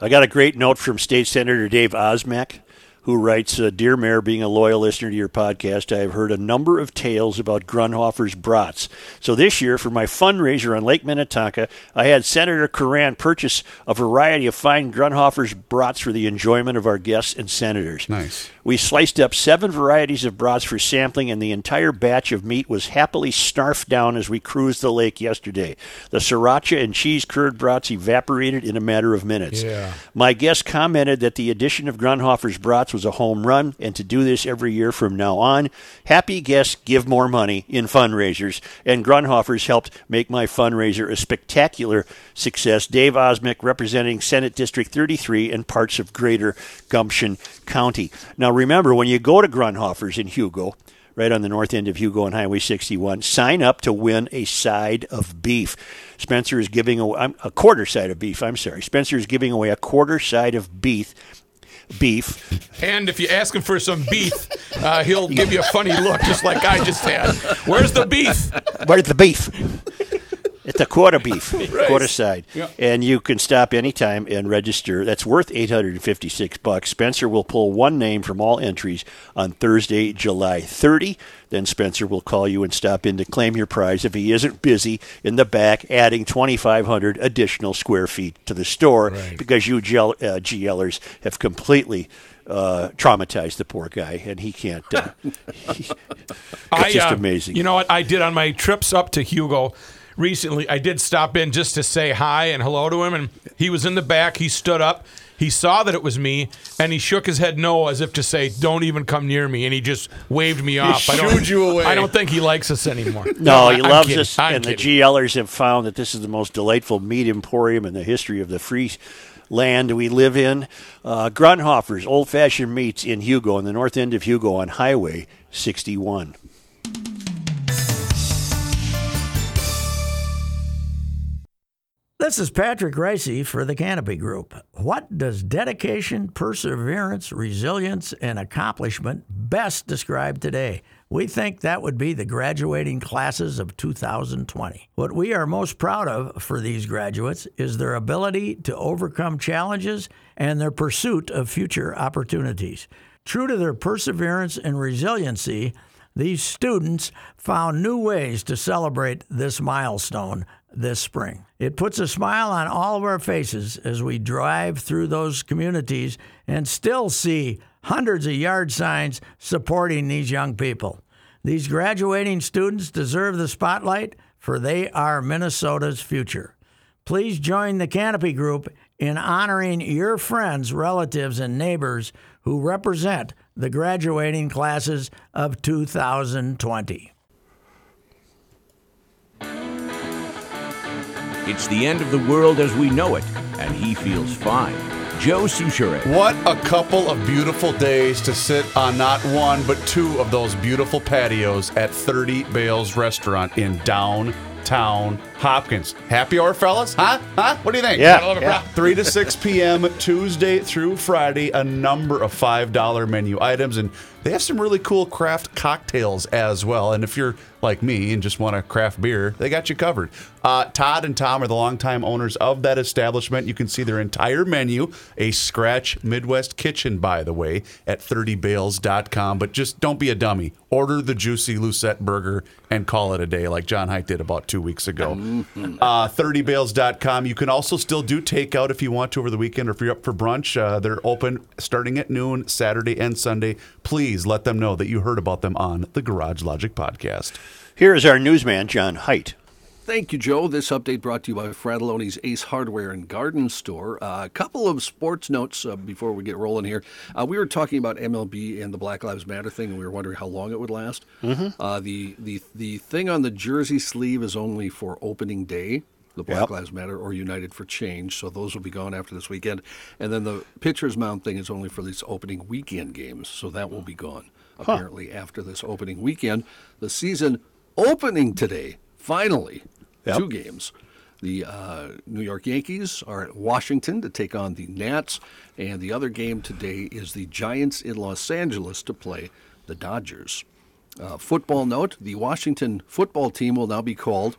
I got a great note from State Senator Dave Osmek, who writes uh, Dear Mayor, being a loyal listener to your podcast, I have heard a number of tales about Grundhofer's brats. So this year, for my fundraiser on Lake Minnetonka, I had Senator Coran purchase a variety of fine Grundhofer's brats for the enjoyment of our guests and senators. Nice. We sliced up seven varieties of brats for sampling, and the entire batch of meat was happily snarfed down as we cruised the lake yesterday. The sriracha and cheese curd brats evaporated in a matter of minutes. Yeah. My guest commented that the addition of Grundhofer's brats was a home run, and to do this every year from now on. Happy guests give more money in fundraisers, and Grundhofer's helped make my fundraiser a spectacular success. Dave Osmek, representing Senate District 33 and parts of Greater Gumption County. Now, remember, when you go to Grundhofer's in Hugo, right on the north end of Hugo and Highway 61. Sign up to win a side of beef. Spencer is giving away a quarter side of beef. I'm sorry. Spencer is giving away a quarter side of beef. Beef. And if you ask him for some beef, uh, he'll give you a funny look, just like I just had. Where's the beef? Where's the beef? It's a quarter beef, quarter side, Yeah. and you can stop anytime and register. That's worth eight hundred and fifty-six bucks. Spencer will pull one name from all entries on Thursday, July thirty. Then Spencer will call you and stop in to claim your prize if he isn't busy in the back adding twenty-five hundred additional square feet to the store because you GL, uh, GLers have completely. Uh, traumatized the poor guy, and he can't. Uh, it's just uh, amazing. You know what I did on my trips up to Hugo recently? I did stop in just to say hi and hello to him, and he was in the back. He stood up. He saw that it was me, and he shook his head no, as if to say, "Don't even come near me." And he just waved me off. I don't, you away. I don't think he likes us anymore. No, he I'm loves kidding. us, I'm and the. GLers have found that this is the most delightful meat emporium in the history of the free land we live in. Uh, Grundhofer's Old Fashioned Meats in Hugo, on the north end of Hugo on Highway 61. This is Patrick Ricey for the Canopy Group. What does dedication, perseverance, resilience, and accomplishment best describe today? We think that would be the graduating classes of 2020. What we are most proud of for these graduates is their ability to overcome challenges and their pursuit of future opportunities. True to their perseverance and resiliency, these students found new ways to celebrate this milestone this spring. It puts a smile on all of our faces as we drive through those communities and still see hundreds of yard signs supporting these young people. These graduating students deserve the spotlight, for they are Minnesota's future. Please join the Canopy Group in honoring your friends, relatives, and neighbors who represent the graduating classes of 2020. It's the end of the world as we know it, and he feels fine. Joe Soucheray. What a couple of beautiful days to sit on not one, but two of those beautiful patios at 30 Bales Restaurant in downtown Hopkins. Happy hour, fellas? Huh? Huh? What do you think? Yeah, I love it, yeah. 3 to 6 p.m. Tuesday through Friday, a number of $5 menu items. And they have some really cool craft cocktails as well. And if you're like me and just want a craft beer, they got you covered. Uh, Todd and Tom are the longtime owners of that establishment. You can see their entire menu, a Scratch Midwest Kitchen, by the way, at 30bales.com. But just don't be a dummy. Order the juicy Lucette burger and call it a day, like John Heidt did about two weeks ago. Uh, 30bales.com. You can also still do takeout if you want to over the weekend or if you're up for brunch. Uh, they're open starting at noon, Saturday and Sunday. Please let them know that you heard about them on the Garage Logic podcast. Here is our newsman, John Heidt. Thank you, Joe. This update brought to you by Fratallone's Ace Hardware and Garden Store. Uh, a couple of sports notes uh, before we get rolling here. Uh, we were talking about MLB and the Black Lives Matter thing, and we were wondering how long it would last. Uh, the the the thing on the jersey sleeve is only for opening day. The Black Yep. Lives Matter or United for Change, so those will be gone after this weekend. And then the pitcher's mound thing is only for these opening weekend games, so that will be gone apparently after this opening weekend. The season opening today, finally, Yep. two games. The uh, New York Yankees are at Washington to take on the Nats, and the other game today is the Giants in Los Angeles to play the Dodgers. Uh, football note: The Washington football team will now be called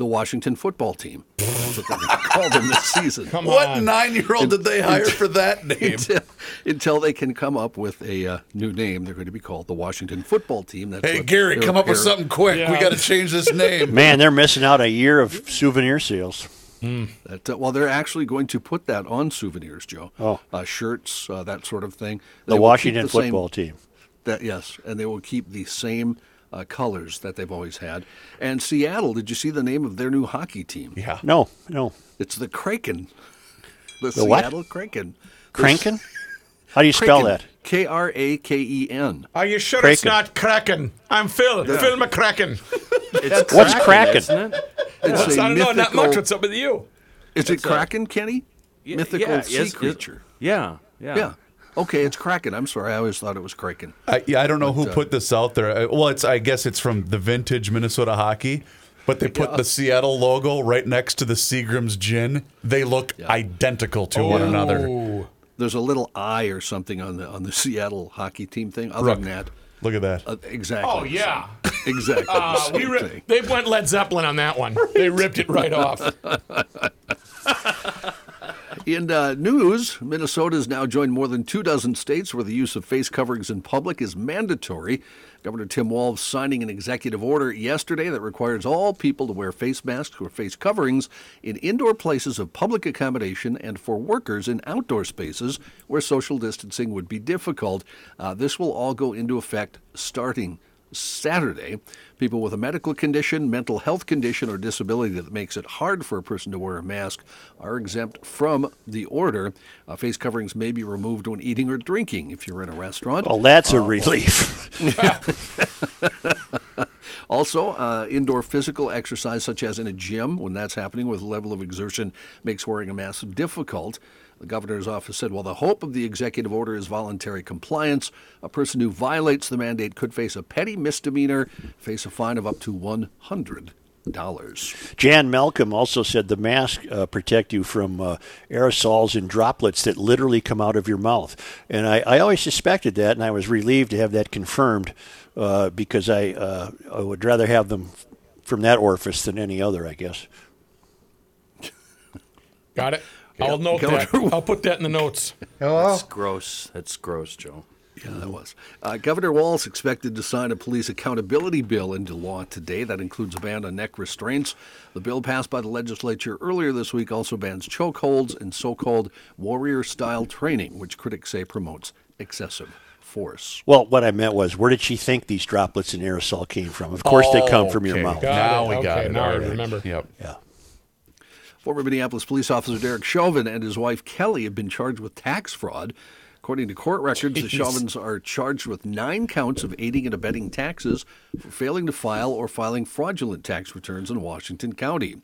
the Washington Football Team. That's what they're going to call them this season. Come What on. nine year old did they hire for that name? Until, until they can come up with a uh, new name, they're going to be called the Washington Football Team. That's Hey, Gary, come up with something quick. We got to change this name. Man, they're missing out a year of souvenir sales. That, uh, well, they're actually going to put that on souvenirs, Joe. Oh. uh, shirts, uh, that sort of thing. The They will keep Washington the same- football team. That yes, and they will keep the same uh, colors that they've always had. And Seattle, did you see the name of their new hockey team? Yeah. No, no. It's the Kraken. The, The what? Seattle Kraken. Crankin? How do you spell that? K R A K E N. Are you sure it's not Kraken? I'm Phil. Phil McCracken. What's Kraken? Isn't it? It's What's, a I don't know, not much. What's up with you? Is it Kraken, Kenny? Yeah, mythical yeah, sea yes, it- creature. Yeah, yeah. Yeah. Okay, it's Kraken. I'm sorry. I always thought it was Kraken. I, yeah, I don't know who uh, put this out there. Uh, Well, it's I guess it's from the vintage Minnesota hockey, but they put the Seattle logo right next to the Seagram's gin. They look identical to one another. Oh, There's a little eye or something on the on the Seattle hockey team thing. Other Look. than that, Look at that. uh, exactly. oh yeah. same. exactly. Uh, same we ri- they went Led Zeppelin on that one. They ripped it right off. In uh, news, Minnesota has now joined more than two dozen states where the use of face coverings in public is mandatory. Governor Tim Walz signing an executive order yesterday that requires all people to wear face masks or face coverings in indoor places of public accommodation and for workers in outdoor spaces where social distancing would be difficult. Uh, this will all go into effect starting Saturday. People with a medical condition, mental health condition, or disability that makes it hard for a person to wear a mask are exempt from the order. Uh, face coverings may be removed when eating or drinking if you're in a restaurant. Well, that's a relief. Also, uh, indoor physical exercise, such as in a gym, when that's happening with a level of exertion, makes wearing a mask difficult. The governor's office said, while the hope of the executive order is voluntary compliance, a person who violates the mandate could face a petty misdemeanor, face a fine of up to $100. Jan Malcolm also said the mask uh, protect you from uh, aerosols and droplets that literally come out of your mouth. And I, I always suspected that, and I was relieved to have that confirmed uh, because I, uh, I would rather have them from that orifice than any other, I guess. Got it. I'll note that. I'll put that in the notes. That's gross. That's gross, Joe. Yeah, that was. Uh, Governor Walz expected to sign a police accountability bill into law today. That includes a ban on neck restraints. The bill passed by the legislature earlier this week also bans chokeholds and so called warrior style training, which critics say promotes excessive force. Well, what I meant was, where did she think these droplets and aerosol came from? Of course, they come from your mouth. Got now it. we got Okay, it. now I All right. remember. Yep. Yeah. Former Minneapolis police officer Derek Chauvin and his wife Kelly have been charged with tax fraud. According to court records, the Chauvins are charged with nine counts of aiding and abetting taxes for failing to file or filing fraudulent tax returns in Washington County.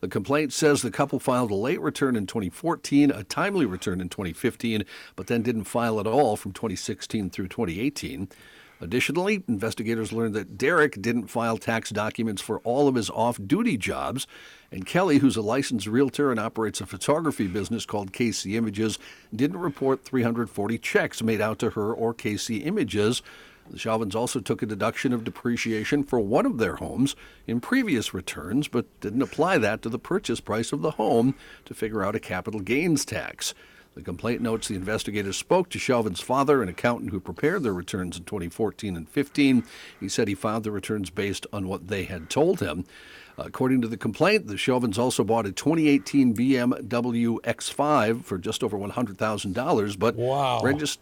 The complaint says the couple filed a late return in 2014, a timely return in 2015, but then didn't file at all from 2016 through 2018. Additionally, investigators learned that Derek didn't file tax documents for all of his off duty jobs, and Kelly, who's a licensed realtor and operates a photography business called KC Images, didn't report 340 checks made out to her or KC Images. The Chauvins also took a deduction of depreciation for one of their homes in previous returns, but didn't apply that to the purchase price of the home to figure out a capital gains tax. The complaint notes the investigators spoke to Chauvin's father, an accountant who prepared their returns in 2014 and 15. He said he filed the returns based on what they had told him. According to the complaint, the Chauvins also bought a 2018 BMW X5 for just over $100,000, but Wow. regis-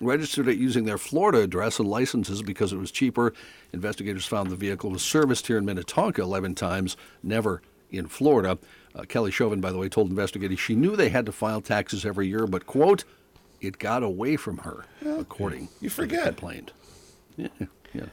registered it using their Florida address and licenses because it was cheaper. Investigators found the vehicle was serviced here in Minnetonka 11 times, never in Florida. Uh, Kelly Chauvin, by the way, told investigators she knew they had to file taxes every year, but, quote, it got away from her, according You to the forget. complaint. Yeah, yeah.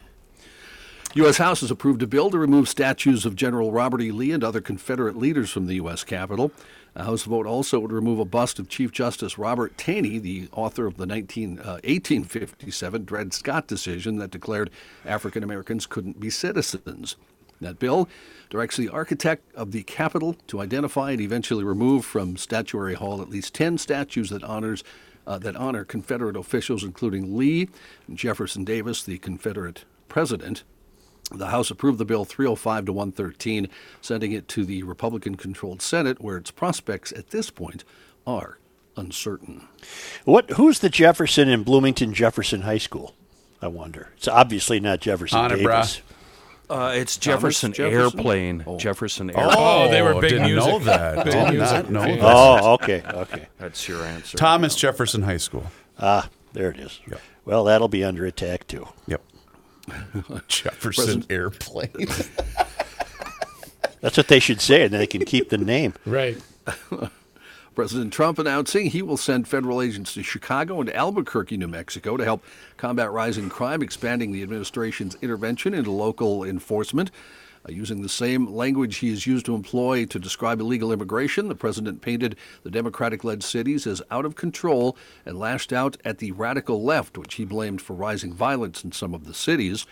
U.S. House has approved a bill to remove statues of General Robert E. Lee and other Confederate leaders from the U.S. Capitol. A House vote also would remove a bust of Chief Justice Robert Taney, the author of the 19, uh, 1857 Dred Scott decision that declared African Americans couldn't be citizens. That bill directs the architect of the Capitol to identify and eventually remove from Statuary Hall at least 10 statues that honors uh, that honor Confederate officials, including Lee Jefferson Davis, the Confederate president. The House approved the bill 305 to 113, sending it to the Republican controlled Senate, where its prospects at this point are uncertain. What? Who's the Jefferson in Bloomington Jefferson High School? I wonder. It's obviously not Jefferson On it, Davis. Uh, it's Jefferson, Jefferson? Airplane. Oh. Jefferson Airplane. Oh, they were big didn't music. know that. Big Did music. not know that. Oh, okay, okay. That's your answer. Thomas Jefferson High School. Ah, there it is. Well, that'll be under attack too. Yep. Jefferson Airplane. That's what they should say, and then they can keep the name. Right. President Trump announcing he will send federal agents to Chicago and Albuquerque, New Mexico to help combat rising crime, expanding the administration's intervention into local enforcement. Using the same language he is used to employ to describe illegal immigration, the president painted the Democratic led cities as out of control and lashed out at the radical left, which he blamed for rising violence in some of the cities.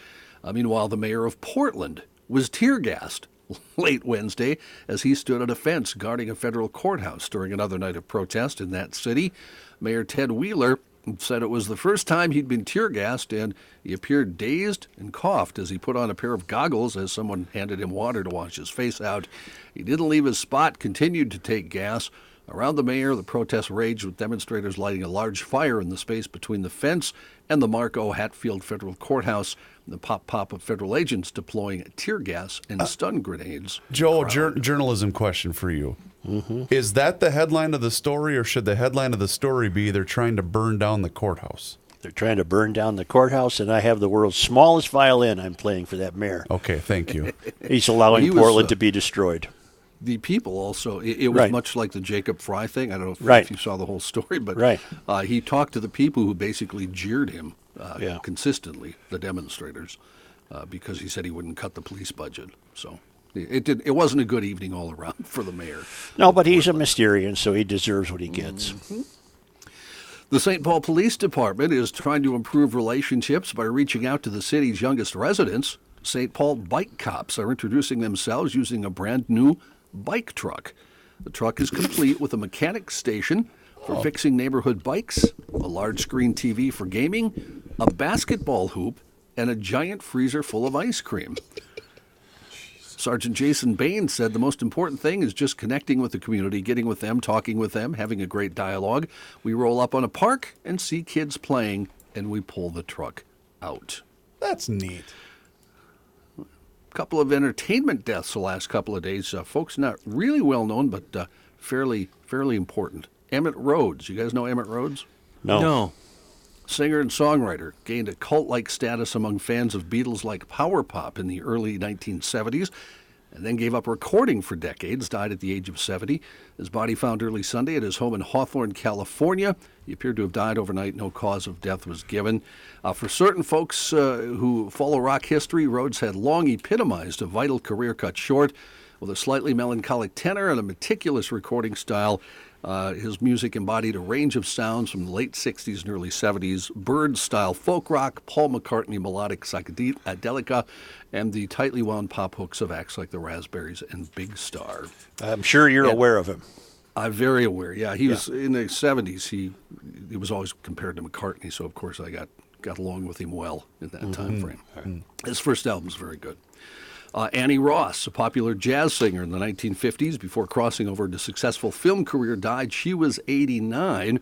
Uh, meanwhile, the mayor of Portland was tear gassed late Wednesday as he stood at a fence guarding a federal courthouse during another night of protest in that city. Mayor Ted Wheeler said it was the first time he'd been tear gassed and he appeared dazed and coughed as he put on a pair of goggles as someone handed him water to wash his face out. He didn't leave his spot, continued to take gas. Around the mayor, the protests raged with demonstrators lighting a large fire in the space between the fence and the Mark O. Hatfield Federal Courthouse. The pop pop of federal agents deploying tear gas and stun grenades. Joe, jour- journalism question for you. Is that the headline of the story, or should the headline of the story be they're trying to burn down the courthouse? They're trying to burn down the courthouse, and I have the world's smallest violin I'm playing for that mayor. Okay, thank you. He's allowing He was, Portland uh, to be destroyed. The people also it, it was Right. much like the Jacob Frey thing i don't know if, Right. if you saw the whole story but Right. uh, he talked to the people who basically jeered him uh, Yeah. consistently the demonstrators uh, because he said he wouldn't cut the police budget so it, did it wasn't a good evening all around for the mayor No, but he's a Mysterian, so he deserves what he gets. The St. Paul Police Department is trying to improve relationships by reaching out to the city's youngest residents. St. Paul bike cops are introducing themselves using a brand new bike truck. The truck is complete with a mechanic station for oh. fixing neighborhood bikes, a large screen TV for gaming, a basketball hoop, and a giant freezer full of ice cream. Sergeant Jason Bain said the most important thing is just connecting with the community, getting with them, talking with them, having a great dialogue. We roll up on a park and see kids playing, and we pull the truck out. That's neat. Couple of entertainment deaths the last couple of days. Uh, folks not really well known, but uh, fairly fairly important. Emitt Rhodes. You guys know Emitt Rhodes? No. No. Singer and songwriter gained a cult like status among fans of Beatles like power pop in the early 1970s and then gave up recording for decades, died at the age of 70. His body found early Sunday at his home in Hawthorne, California. He appeared to have died overnight. No cause of death was given. Uh, for certain folks uh, who follow rock history, Rhodes had long epitomized a vital career cut short. With a slightly melancholic tenor and a meticulous recording style, uh, his music embodied a range of sounds from the late 60s and early 70s bird style folk rock, Paul McCartney melodic psychedelica, and the tightly wound pop hooks of acts like the Raspberries and Big Star. I'm sure you're Yeah. aware of him. I'm very aware. Yeah, he was in the 70s. He he was always compared to McCartney, so of course I got got along with him well in that time frame. His first album was very good. Uh, Annie Ross, a popular jazz singer in the 1950s, before crossing over to successful film career, died. She was 89.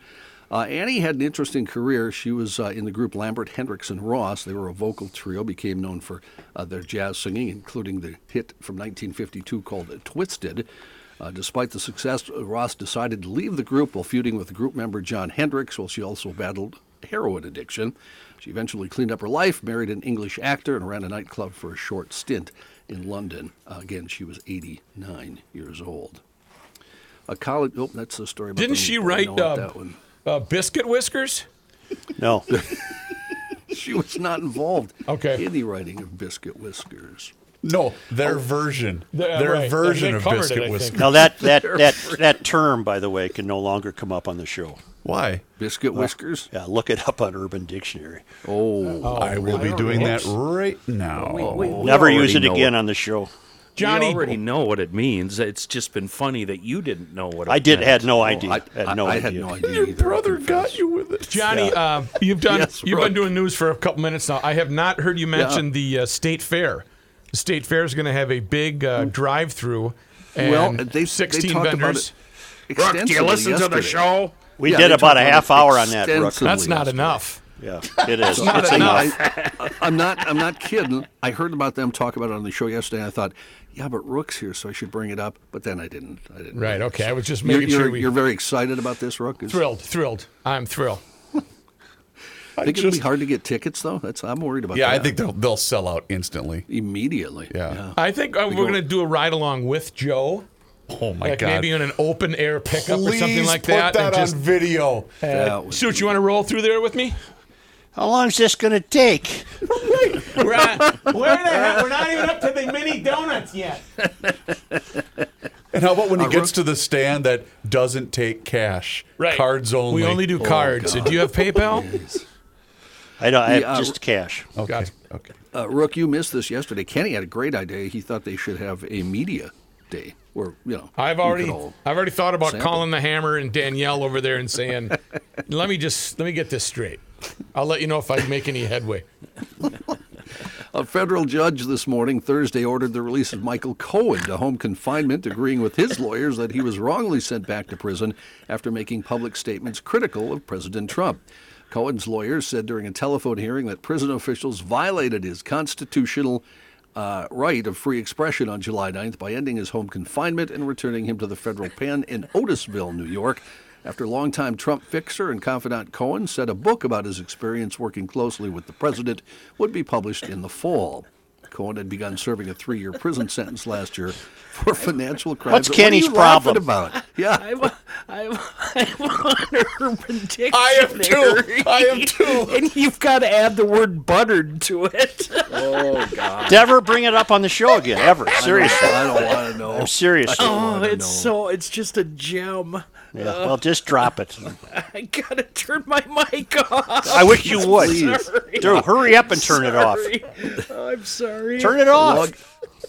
Uh, Annie had an interesting career. She was uh, in the group Lambert, Hendricks, and Ross. They were a vocal trio, became known for uh, their jazz singing, including the hit from 1952 called Twisted. Uh, despite the success, Ross decided to leave the group while feuding with group member Jon Hendricks, while she also battled heroin addiction. She eventually cleaned up her life, married an English actor, and ran a nightclub for a short stint in London. Uh, again, she was 89 years old. A college. Oh, that's the story. About Didn't the she write know about uh, that one? uh, Biscuit Whiskers? No. She was not involved Okay. in the writing of Biscuit Whiskers. No, their version. Yeah, their right. version of covered it, biscuit whiskers. now that that that that term, by the way, can no longer come up on the show. Why? Biscuit Whiskers. Yeah, look it up on Urban Dictionary. Oh, I will be doing that right now. Never use it again it. on the show. Johnny, we already know what it means. It's just been funny that you didn't know what it I did meant. had no idea. I, had no I, I idea. had no idea. Your either, brother got you with it. Johnny, uh, you've done Yes, you've right. been doing news for a couple minutes now. I have not heard you mention the uh, state fair. The state fair is going to have a big uh, drive-through. And Well, they- they 16 talked about vendors. it extensively yesterday. show? we Yeah, did about a half hour on that, Brooke. That's not yesterday. enough. Yeah, it is. not it's enough. enough. I, am not. I'm not kidding. I heard about them talk about it on the show yesterday. and I thought, yeah, but Rook's here, so I should bring it up. But then I didn't. I didn't. Right. Okay. I was just You're, making you're, sure we. you're very excited about this, Rook. Is- thrilled. Thrilled. I'm thrilled. I think it'll be hard to get tickets, though. That's I'm worried about. Yeah, I think they'll they'll sell out instantly. immediately. Yeah. I think uh, we're going to do a ride along with Joe. Oh my like god! maybe in an open air pickup Please or something like put that. that and on just, video. uh, That would Shoot, you want to roll through there with me? How long is this going to take? We're, at, where the heck? We're not even up to the mini donuts yet. And how about when he gets to the stand that doesn't take cash? Right. Cards only. We only do cards. do you have PayPal? I don't. I have The, uh, just cash. Okay. Gotcha. Okay. Uh, Rook, you missed this yesterday. Kenny had a great idea. He thought they should have a media day where you know I've already, I've already thought about sample. calling the hammer and Danielle over there and saying, "Let me just let me get this straight. I'll let you know if I make any headway." A federal judge this morning, Thursday, ordered the release of Michael Cohen to home confinement, agreeing with his lawyers that he was wrongly sent back to prison after making public statements critical of President Trump. Cohen's lawyers said during a telephone hearing that prison officials violated his constitutional uh, right of free expression on July 9th by ending his home confinement and returning him to the federal pen in Otisville, New York. After longtime Trump fixer and confidant Cohen said a book about his experience working closely with the president would be published in the fall. Cohen had begun serving a three-year prison sentence last year for financial crimes. What's What are Kenny's you problem? About? Yeah, I'm, I'm, I'm Urban Dictionary. I am too. I am too. And you've got to add the word buttered to it. Oh God! Never bring it up on the show again, ever. Seriously. I don't want to know. I'm serious. Oh, it's so, it's just a gem. Yeah, well, just drop it. I gotta turn my mic off. I wish you would. Please. Dude, hurry up and turn it off. I'm sorry. Turn it off. Long,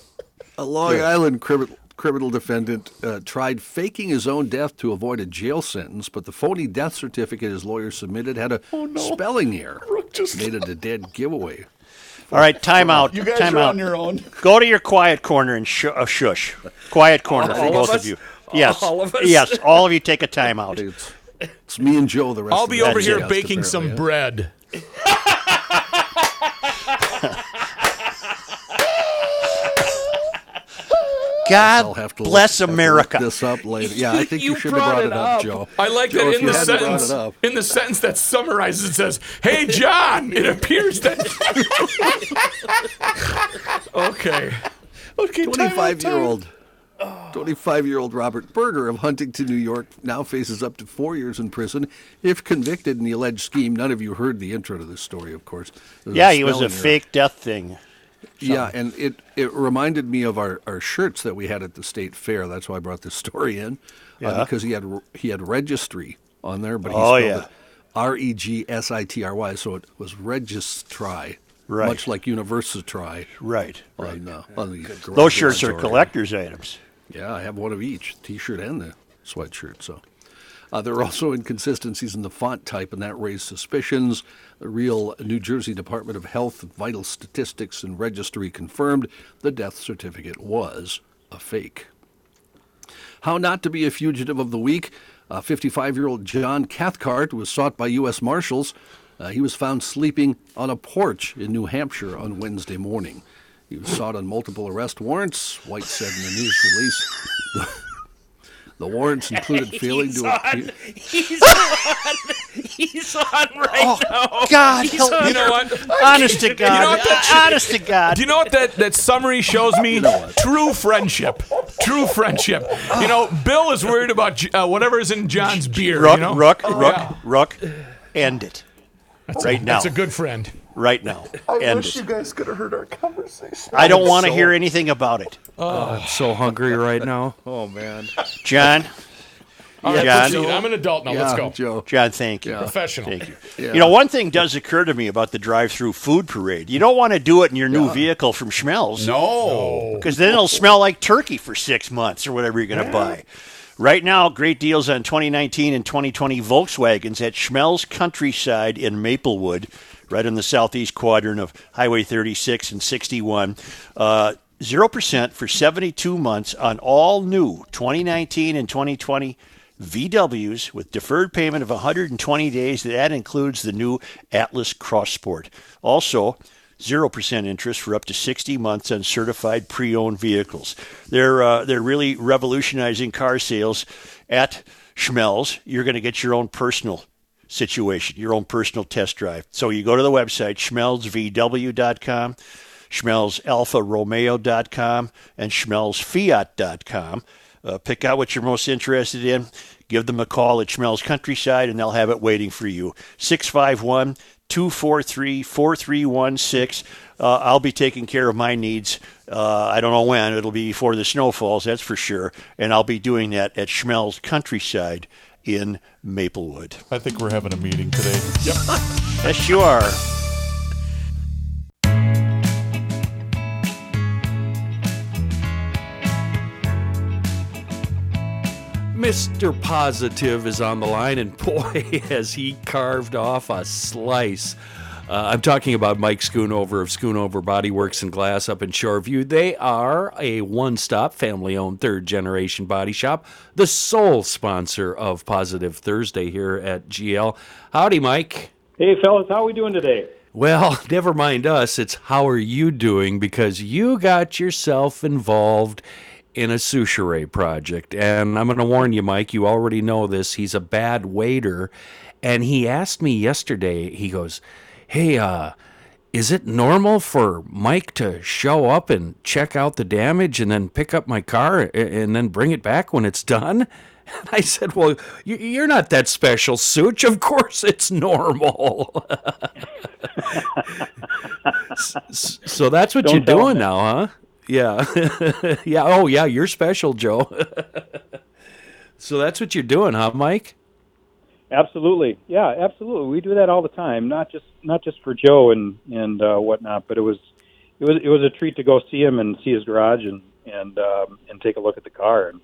a Long Island criminal, criminal defendant uh, tried faking his own death to avoid a jail sentence, but the phony death certificate his lawyer submitted had a spelling error. Made it a dead giveaway. All right, time out. You guys time are out. on your own. Go to your quiet corner and sh- uh, shush. Quiet corner for All of both of, you. Yes. All of us? Yes, all of you take a timeout. It's, it's me and Joe. The rest. Of the. I'll be over here it. baking some apparently, bread. I'll God have to bless look, have to America. look this up later. Yeah, I think you, You should have brought brought it it up, up. Joe. I like Joe, that in the sentence. In the sentence that summarizes, it says, "Hey John, it appears that." okay. Okay. 25 year time out. old 25 year old Robert Berger of Huntington, New York now faces up to four years in prison if convicted in the alleged scheme. None of you heard the intro to this story, of course. There's Yeah, he was a spelling error. fake death thing. Yeah, and it, it reminded me of our, our shirts that we had at the state fair. That's why I brought this story in. uh, Yeah. because he had he had registry on there, but he Oh, spelled yeah. it R E G S I T R Y, so it was registry. Right. Much like Universitry Right. on, uh, on the Those shirts are collector's items. Yeah, I have one of each, T-shirt and the sweatshirt. So uh, there are also inconsistencies in the font type, and that raised suspicions. The real New Jersey Department of Health, Vital Statistics, and Registry confirmed the death certificate was a fake. How not to be a fugitive of the week. 55 year old John Cathcart was sought by U.S. Marshals. Uh, he was found sleeping on a porch in New Hampshire on Wednesday morning. He was sought on multiple arrest warrants, White said in the news release. The, the warrants included failing He's to on. appear. He's on. He's on right now. God He's help on. me. You know what? Honest to God. You know what that- Honest to God. Do you know what that, that summary shows me? True friendship. True friendship. You know, Bill is worried about uh, whatever is in John's beer. Rook, you know? Rook, Rook, Yeah. Rook. End it. right now. That's a good friend. Right now. I End wish it. You guys could have heard our conversation. I don't want to hear anything about it. Oh, I'm so hungry right now. Oh man. John, All right, John. proceed. I'm an adult now. yeah, Let's go. Joe. John, thank you. Professional. Thank you. Yeah. You know, one thing does occur to me about the drive-through food parade. You don't want to do it in your new vehicle from Schmelz. No. Because then it'll smell like turkey for six months or whatever you're going to buy. Right now, great deals on 2019 and 2020 Volkswagens at Schmelz Countryside in Maplewood, right in the southeast quadrant of Highway 36 and 61. Uh, 0% for 72 months on all new 2019 and 2020 VWs with deferred payment of 120 days. That includes the new Atlas Cross Sport. Also, 0% interest for up to 60 months on certified pre-owned vehicles. They're uh, they're really revolutionizing car sales at Schmelz. You're going to get your own personal situation, your own personal test drive. So you go to the website schmelzvw.com, schmelzalfaromeo.com, and schmelzfiat.com. Uh, pick out what you're most interested in. give them a call at Schmelz Countryside and they'll have it waiting for you. 651 243 4316. Uh, I'll be taking care of my needs. Uh, I don't know when. It'll be before the snow falls, that's for sure. And I'll be doing that at Schmelz Countryside in Maplewood. I think we're having a meeting today. Yep. Yes, you are. Mr. Positive is on the line, and boy, has he carved off a slice. Uh, I'm talking about Mike Schoonover of Schoonover Body Works and Glass up in Shoreview. They are a one stop, family owned, third generation body shop, the sole sponsor of Positive Thursday here at GL. Howdy, Mike. Hey, fellas, how are we doing today? Well, never mind us. It's how are you doing because you got yourself involved in a Soucheray project. And I'm going to warn you, Mike, you already know this. He's a bad waiter. And he asked me yesterday, he goes, Hey, uh, is it normal for Mike to show up and check out the damage and then pick up my car and then bring it back when it's done? And I said, Well, you- you're not that special, Souch. Of course it's normal. So that's what Don't you're doing now, huh? Yeah. yeah. Oh, yeah. You're special, Joe. so that's what you're doing, huh, Mike? Absolutely, yeah, absolutely. We do that all the time, not just not just for Joe and and uh, whatnot, but it was it was it was a treat to go see him and see his garage and and um, and take a look at the car. And,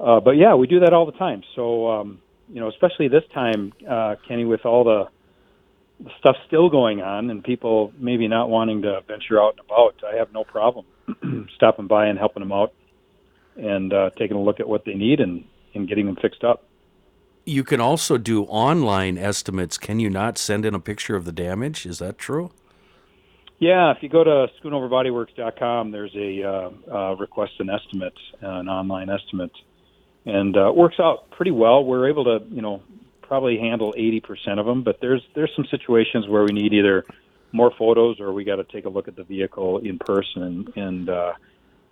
uh, but yeah, we do that all the time. So um, you know, especially this time, uh, Kenny, with all the stuff still going on and people maybe not wanting to venture out and about, I have no problem stopping by and helping them out and uh, taking a look at what they need and and getting them fixed up. You can also do online estimates. Can you not send in a picture of the damage? Is that true? Yeah, if you go to schoonoverbodyworks.com, there's a uh, uh, request an estimate, an online estimate, and uh, it works out pretty well. We're able to, you know, probably handle 80% of them, but there's there's some situations where we need either more photos or we got to take a look at the vehicle in person, and, and uh,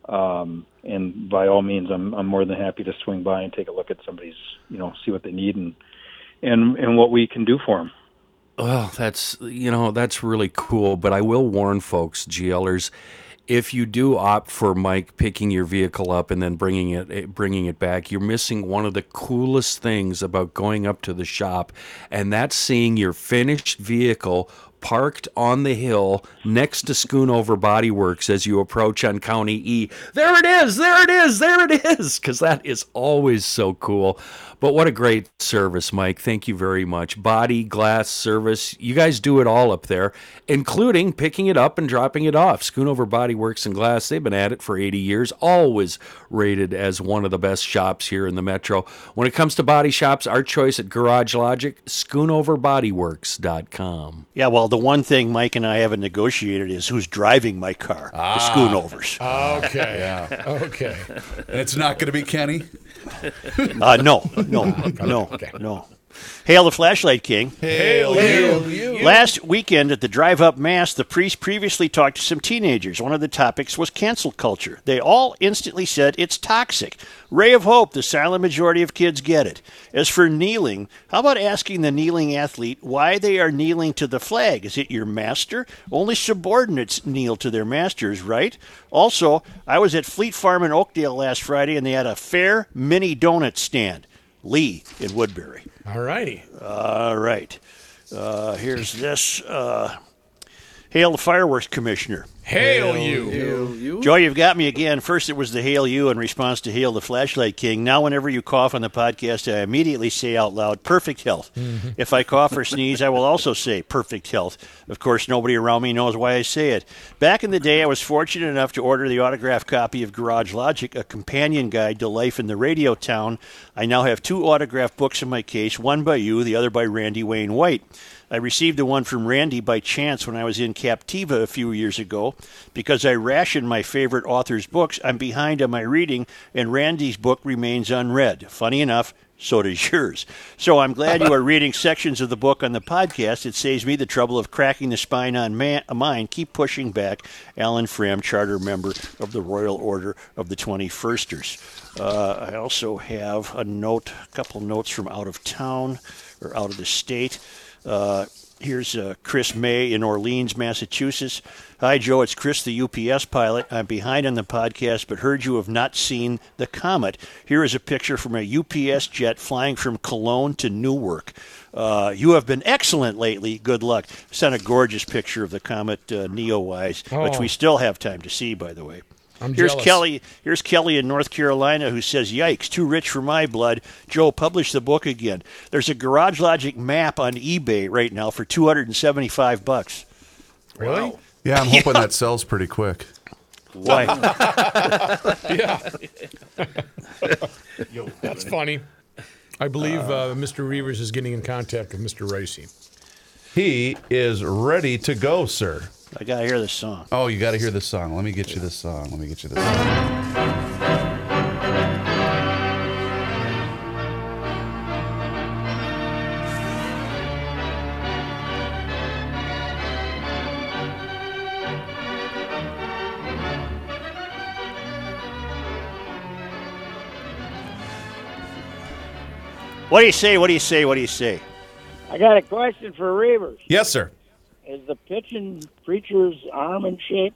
um, and by all means, I'm I'm more than happy to swing by and take a look at somebody's, you know, see what they need and and and what we can do for them. Well, that's you know that's really cool, but I will warn folks, GLers, if you do opt for Mike picking your vehicle up and then bringing it eh, bringing it back, you're missing one of the coolest things about going up to the shop, and that's seeing your finished vehicle parked on the hill next to Schoonover Body Works as you approach on County E. There it is, there it is, there it is, because that is always so cool. But what a great service, Mike. Thank you very much. Body, glass service. You guys do it all up there, including picking it up and dropping it off. Schoonover Body Works and Glass, they've been at it for 80 years, always rated as one of the best shops here in the metro. When it comes to body shops, our choice at Garage Logic, schoonoverbodyworks.com. Yeah, well, the one thing Mike and I haven't negotiated is who's driving my car, the Schoonovers. Okay. yeah. Okay. And it's not going to be Kenny. Uh, no, no, no, no. Hail the Flashlight King. Hail you. Last weekend at the drive up mass, the priest previously talked to some teenagers. One of the topics was cancel culture. They all instantly said it's toxic. Ray of hope, the silent majority of kids get it. As for kneeling, how about asking the kneeling athlete why they are kneeling to the flag? Is it your master? Only subordinates kneel to their masters, right? Also, I was at Fleet Farm in Oakdale last Friday and they had a fair mini donut stand. Lee in Woodbury. All righty. All right. Uh, here's this. Uh, hail the fireworks commissioner. Hail you. You? Joy, you've got me again. First, it was the hail you in response to hail the flashlight king. Now, whenever you cough on the podcast, I immediately say out loud, perfect health. Mm-hmm. If I cough or sneeze, I will also say perfect health. Of course, nobody around me knows why I say it. Back in the day, I was fortunate enough to order the autographed copy of Garage Logic, a companion guide to life in the radio town. I now have two autographed books in my case, one by you, the other by Randy Wayne White. I received the one from Randy by chance when I was in Captiva a few years ago. Because I ration my favorite author's books, I'm behind on my reading, and Randy's book remains unread. Funny enough, so does yours. So I'm glad you are reading sections of the book on the podcast. It saves me the trouble of cracking the spine on man, mine. Keep pushing back. Alan Fram, charter member of the Royal Order of the 21sters. Uh, I also have a note, a couple notes from out of town or out of the state. Uh, Here's uh, Chris May in Orleans, Massachusetts. Hi, Joe. It's Chris, the UPS pilot. I'm behind on the podcast, but heard you have not seen the Comet. Here is a picture from a UPS jet flying from Cologne to Newark. Uh, you have been excellent lately. Good luck. Sent a gorgeous picture of the Comet uh, Neowise, which Oh. we still have time to see, by the way. I'm Here's jealous. Kelly. Here's Kelly in North Carolina who says, "Yikes, too rich for my blood." Joe, publish the book again. There's a Garage Logic map on eBay right now for 275 bucks. Really? Yeah, I'm hoping that sells pretty quick. Why? yeah. That's funny. I believe uh, Mr. Reavers is getting in contact with Mr. Reusse. He is ready to go, sir. I gotta hear this song. Oh, you got to hear this song. Let me get you this song. Let me get you this song. What do you say? What do you say? What do you say? I got a question for Reavers. Yes, sir. Is the pitching preacher's arm in shape?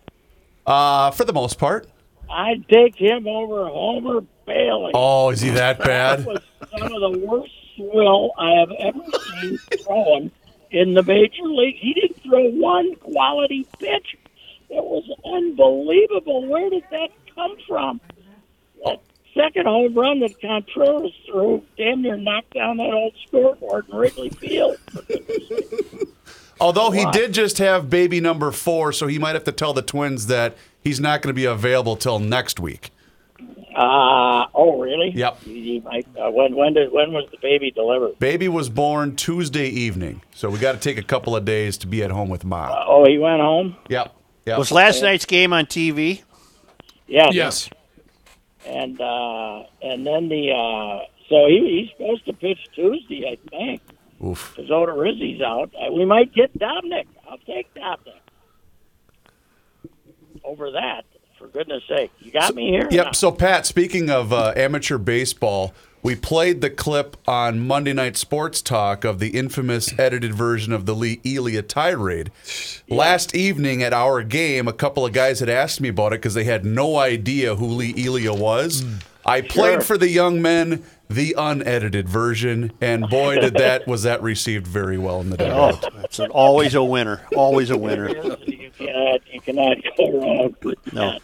Uh, for the most part. I'd take him over Homer Bailey. Oh, is he that bad? That was some of the worst swill I have ever seen thrown in the major league. He didn't throw one quality pitch. It was unbelievable. Where did that come from? That second home run that Contreras threw damn near knocked down that old scoreboard in Wrigley Field. Although he did just have baby number four, so he might have to tell the twins that he's not going to be available till next week. Uh, oh, really? Yep. He, he might, uh, when when did when was the baby delivered? Baby was born Tuesday evening, so we got to take a couple of days to be at home with mom. Oh, he went home. Yep. Yep. Was last night's game on TV? Yeah. Yes. And uh, and then the uh, so he, he's supposed to pitch Tuesday, I think. Oof. Because Odorizzi's out. Uh, we might get Dobnak. I'll take Dobnak over that. For goodness sake, you got me here. Yep. So, Pat, speaking of uh, amateur baseball, we played the clip on Monday Night Sports Talk of the infamous edited version of the Lee Elia tirade. Last evening at our game, a couple of guys had asked me about it because they had no idea who Lee Elia was. I played Sure. for the young men the unedited version, and boy, did that was that received very well in the day. Oh, it's an, always a winner. Always a winner. You cannot you cannot go wrong with No. that.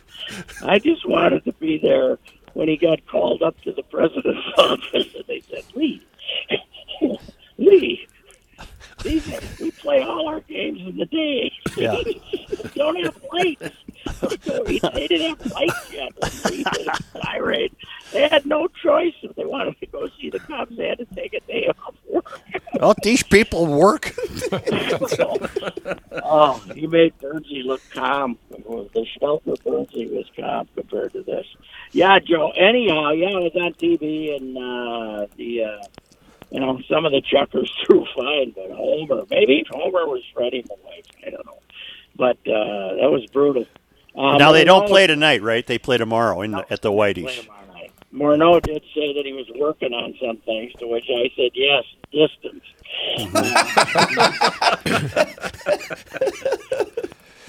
I just wanted to be there when he got called up to the president's office and they said, Lee, Lee, these, we play all our games in the day. Yeah. Don't have lights. they didn't have lights yet. when Lee did a tirade. They had no choice if they wanted to go see the Cubs. They had to take a day off work. Don't these people work? Oh, he made Bernsey look calm. The Stelter Bernsey was calm compared to this. Yeah, Joe. Anyhow, yeah, it was on TV and uh, the, uh, you know, some of the chuckers threw fine, but Homer, maybe Homer was spreading the legs. I don't know, but uh, that was brutal. Uh, now they don't play tonight, right? They play tomorrow in the, at the play Whiteys. Tomorrow. Morneau did say that he was working on some things, to which I said yes, distance.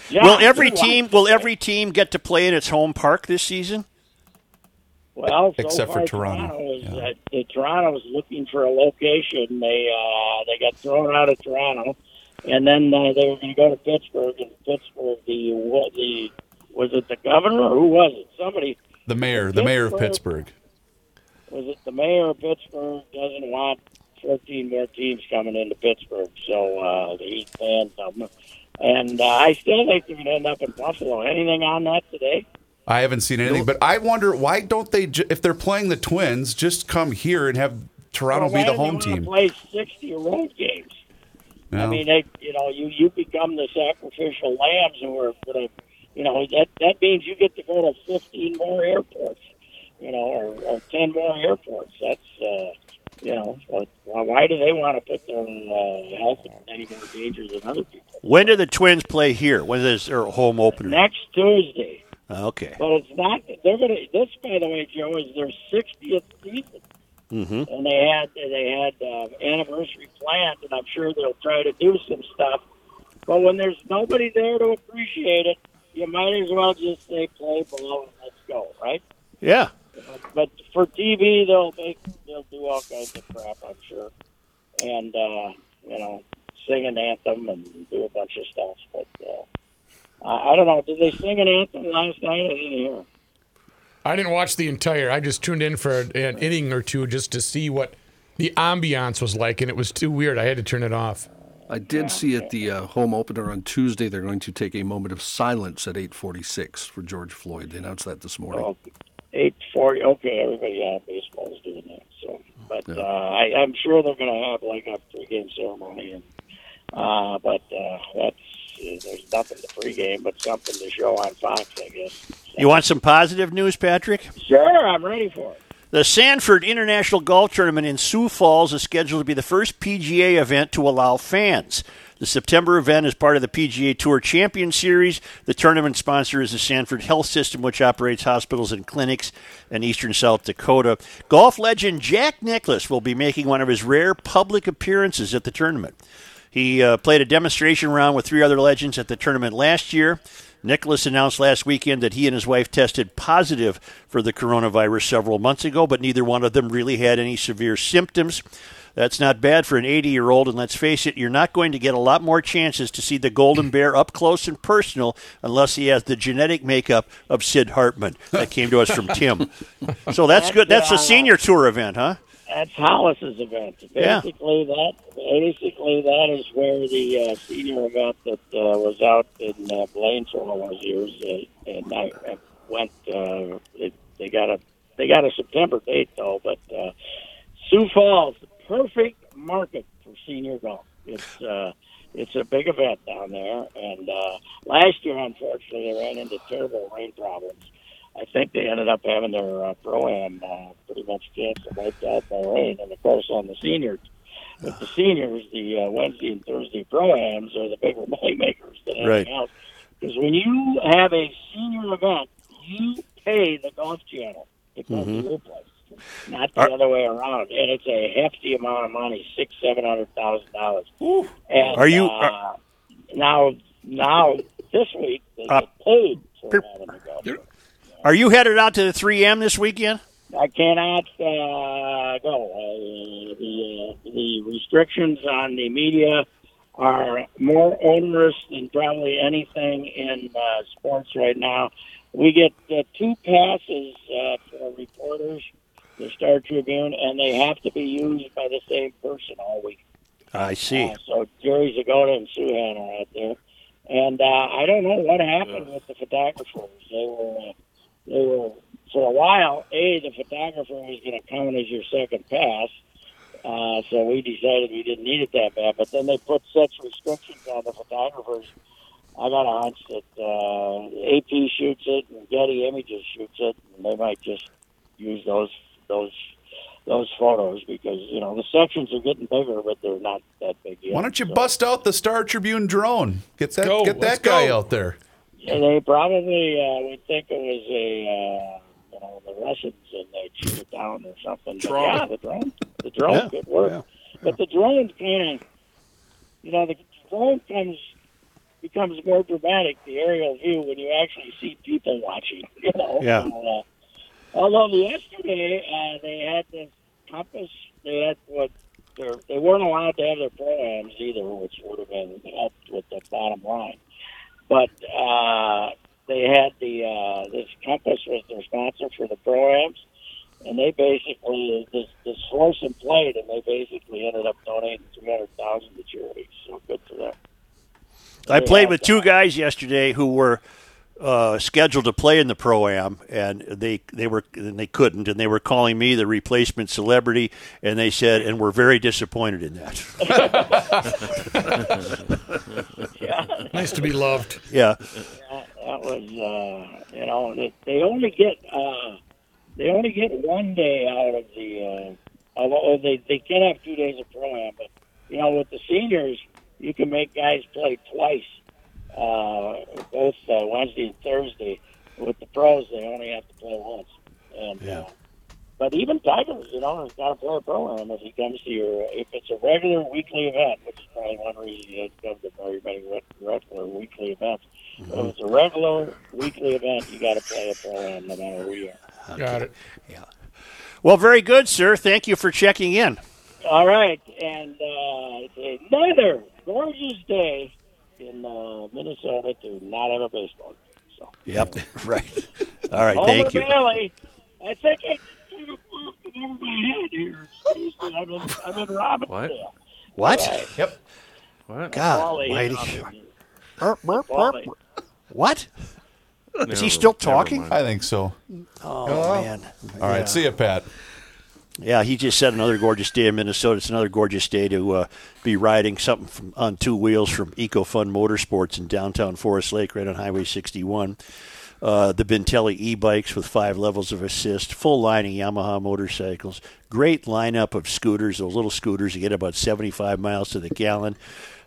Yeah, Will every team will every team get to play in its home park this season? Well, so Except for far, Toronto, is, uh, uh, Toronto's looking for a location. They uh, they got thrown out of Toronto, and then uh, they were going to go to Pittsburgh. And Pittsburgh, the what the was it the governor or who was it? Somebody The mayor, the mayor of Pittsburgh. Was it the mayor of Pittsburgh doesn't want 14 more teams coming into Pittsburgh, so uh, he's banned them. And uh, I still think they're going to end up in Buffalo. Anything on that today? I haven't seen anything, but I wonder why don't they, ju- if they're playing the Twins, just come here and have Toronto Well, be the home team? Play 60 road games. I mean, they, you know, you you become the sacrificial lambs who are going to you know that that means you get to go to 15 more airports, you know, or, or 10 more airports. That's uh, you know, but why why do they want to put their uh, health in any more danger than other people? When do the Twins play here? When is their home opener? Next Tuesday. Okay. But it's not. They're gonna. This, by the way, Joe, is their 60th season, Mm-hmm. and they had they had uh, anniversary planned, and I'm sure they'll try to do some stuff. But when there's nobody there to appreciate it, you might as well just say play ball and let's go, right? Yeah. But, but for TV, they'll make they'll do all kinds of crap, I'm sure, and uh, you know, sing an anthem and do a bunch of stuff. But uh, I, I don't know. Did they sing an anthem last night? I didn't hear. I didn't watch the entire. I just tuned in for an inning or two just to see what the ambiance was like, and it was too weird. I had to turn it off. I did see at the uh, home opener on Tuesday they're going to take a moment of silence at 8:46 for George Floyd. They announced that this morning. 8:40. Okay, everybody, yeah, baseball's doing that. So, but uh, I, I'm sure they're going to have like a pregame ceremony, and uh, but uh, that's uh, there's nothing to pregame, but something to show on Fox, I guess. You want some positive news, Patrick? Sure, I'm ready for it. The Sanford International Golf Tournament in Sioux Falls is scheduled to be the first PGA event to allow fans. The September event is part of the PGA Tour Champion Series. The tournament sponsor is the Sanford Health System, which operates hospitals and clinics in eastern South Dakota. Golf legend Jack Nicklaus will be making one of his rare public appearances at the tournament. He uh, played a demonstration round with three other legends at the tournament last year. Nicklaus announced last weekend that he and his wife tested positive for the coronavirus several months ago, but neither one of them really had any severe symptoms. That's not bad for an 80 year old, and let's face it, you're not going to get a lot more chances to see the Golden Bear up close and personal unless he has the genetic makeup of Sid Hartman. That came to us from Tim. So that's good. That's a senior tour event, huh? That's Hollis's event. Yeah. Basically, that basically that is where the uh, senior event that uh, was out in uh, Blaine for all those years, uh, and I, I went. Uh, it, they got a they got a September date though, but uh, Sioux Falls, the perfect market for senior golf. It's uh, it's a big event down there, and uh, last year, unfortunately, they ran into terrible rain problems. I think they ended up having their uh, pro am uh, pretty much canceled, wiped out by rain, and of course on the seniors. With the seniors, the uh, Wednesday and Thursday pro ams are the bigger money makers than anything Right. else. Because when you have a senior event, you pay the golf channel to come Mhm. to your place, not the other way around. And it's a hefty amount of money six, seven hundred thousand dollars. And Are you- uh, now? Now this week they Uh, paid for the golf. Are you headed out to the 3M this weekend? I cannot uh, go. Uh, the uh, the restrictions on the media are more onerous than probably anything in uh, sports right now. We get uh, two passes uh, for reporters, the Star Tribune, and they have to be used by the same person all week. I see. Uh, so Jerry Zgoda and Souhan are out there, and uh, I don't know what happened with the photographers. They were uh, they were for a while. A the photographer was going to come count as your second pass, uh, so we decided we didn't need it that bad. But then they put such restrictions on the photographers. I got a hunch that uh, AP shoots it and Getty Images shoots it, and they might just use those those those photos because you know the sections are getting bigger, but they're not that big yet. Why don't you So- bust out the Star Tribune drone? Get that go. get Let's that guy go. out there. Yeah, they probably uh, would think it was a uh, you know the Russians and they shoot it down or something. But Drone. yeah, the drone, the drone Yeah, could work. yeah. But the drone kind of, you know, the drone comes becomes more dramatic. The aerial view when you actually see people watching. You know. Yeah. So, uh, although yesterday uh, they had this compass, they had what. they're- They weren't allowed to have their programs either, which would have been helped with the bottom line but uh, they had the uh, this Compass was their sponsor for the proams, and they basically this this horse and played, and they basically ended up donating three hundred thousand to charity. So good for them. I They played have with two guys yesterday who were uh, scheduled to play in the pro am, and they they were and they couldn't, and they were calling me the replacement celebrity, and they said, and we're very disappointed in that. Yeah, Nice to be loved. yeah, that was uh, you know they, they only get uh, they only get one day out of the uh, although they they can have two days of pro am, but you know with the seniors you can make guys play twice, uh, both uh, Wednesday and Thursday. With the pros, they only have to play once. And Yeah. uh, but even Tigers, you know, has got to play a pro am if he comes to your if it's a regular weekly event, which is probably one reason he has come to very many re- regular weekly events. But if it's a regular weekly event, you got to play a pro am no matter who you are. Got it. Yeah. Well, very good, sir. Thank you for checking in. All right, and uh, it's another gorgeous day in uh, Minnesota to not have a baseball game. So, Yep. right. All right. Homer Thank you. Bailey, I think I kind of popped over my head here. Seriously, I'm in, I'm in Robbinsdale. What? Yep. What? God, Wally, mighty. Wally. What? Is Never- he still talking? I think so. Oh, man. All right, see you, Pat. Yeah, he just said another gorgeous day in Minnesota. It's another gorgeous day to uh, be riding something from, on two wheels from EcoFun Motorsports in downtown Forest Lake, right on Highway 61. Uh, the Bintelli e-bikes with five levels of assist, full line of Yamaha motorcycles, great lineup of scooters. Those little scooters you get about 75 miles to the gallon.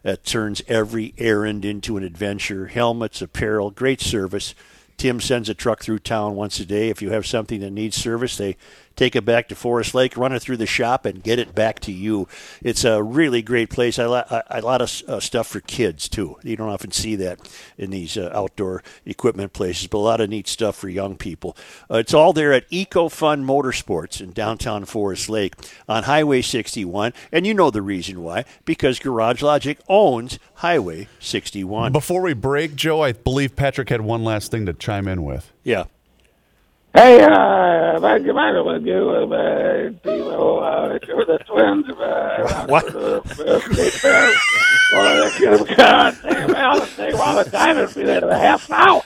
That turns every errand into an adventure. Helmets, apparel, great service. Tim sends a truck through town once a day. If you have something that needs service, they take it back to Forest Lake, run it through the shop, and get it back to you. It's a really great place. I I- a lot of uh, stuff for kids too. You don't often see that in these uh, outdoor equipment places, but a lot of neat stuff for young people. Uh, it's all there at Eco EcoFun Motorsports in downtown Forest Lake on Highway 61, and you know the reason why because Garage Logic owns Highway 61. Before we break, Joe, I believe Patrick had one last thing to chime in with. Yeah. Hey, uh, back to back with you, uh, uh, to the Twins, uh, What? uh. Well, they could have gone, take them out and take all the time and be there in a half an hour.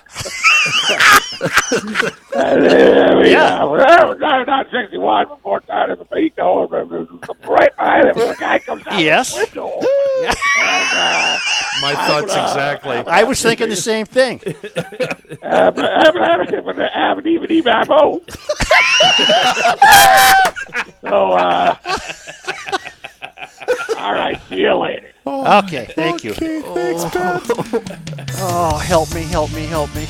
And, we, Yeah. we're not, not 61 before time of the beat, though, but right behind it, the guy comes out Yes. the window. and, uh, My thoughts exactly. I was thinking the same thing. uh, but I haven't had it, but I haven't even eaten my boat. so, uh, all right, see you later. Okay, thank you. Okay, thanks, Pat. Oh, help me, help me, help me.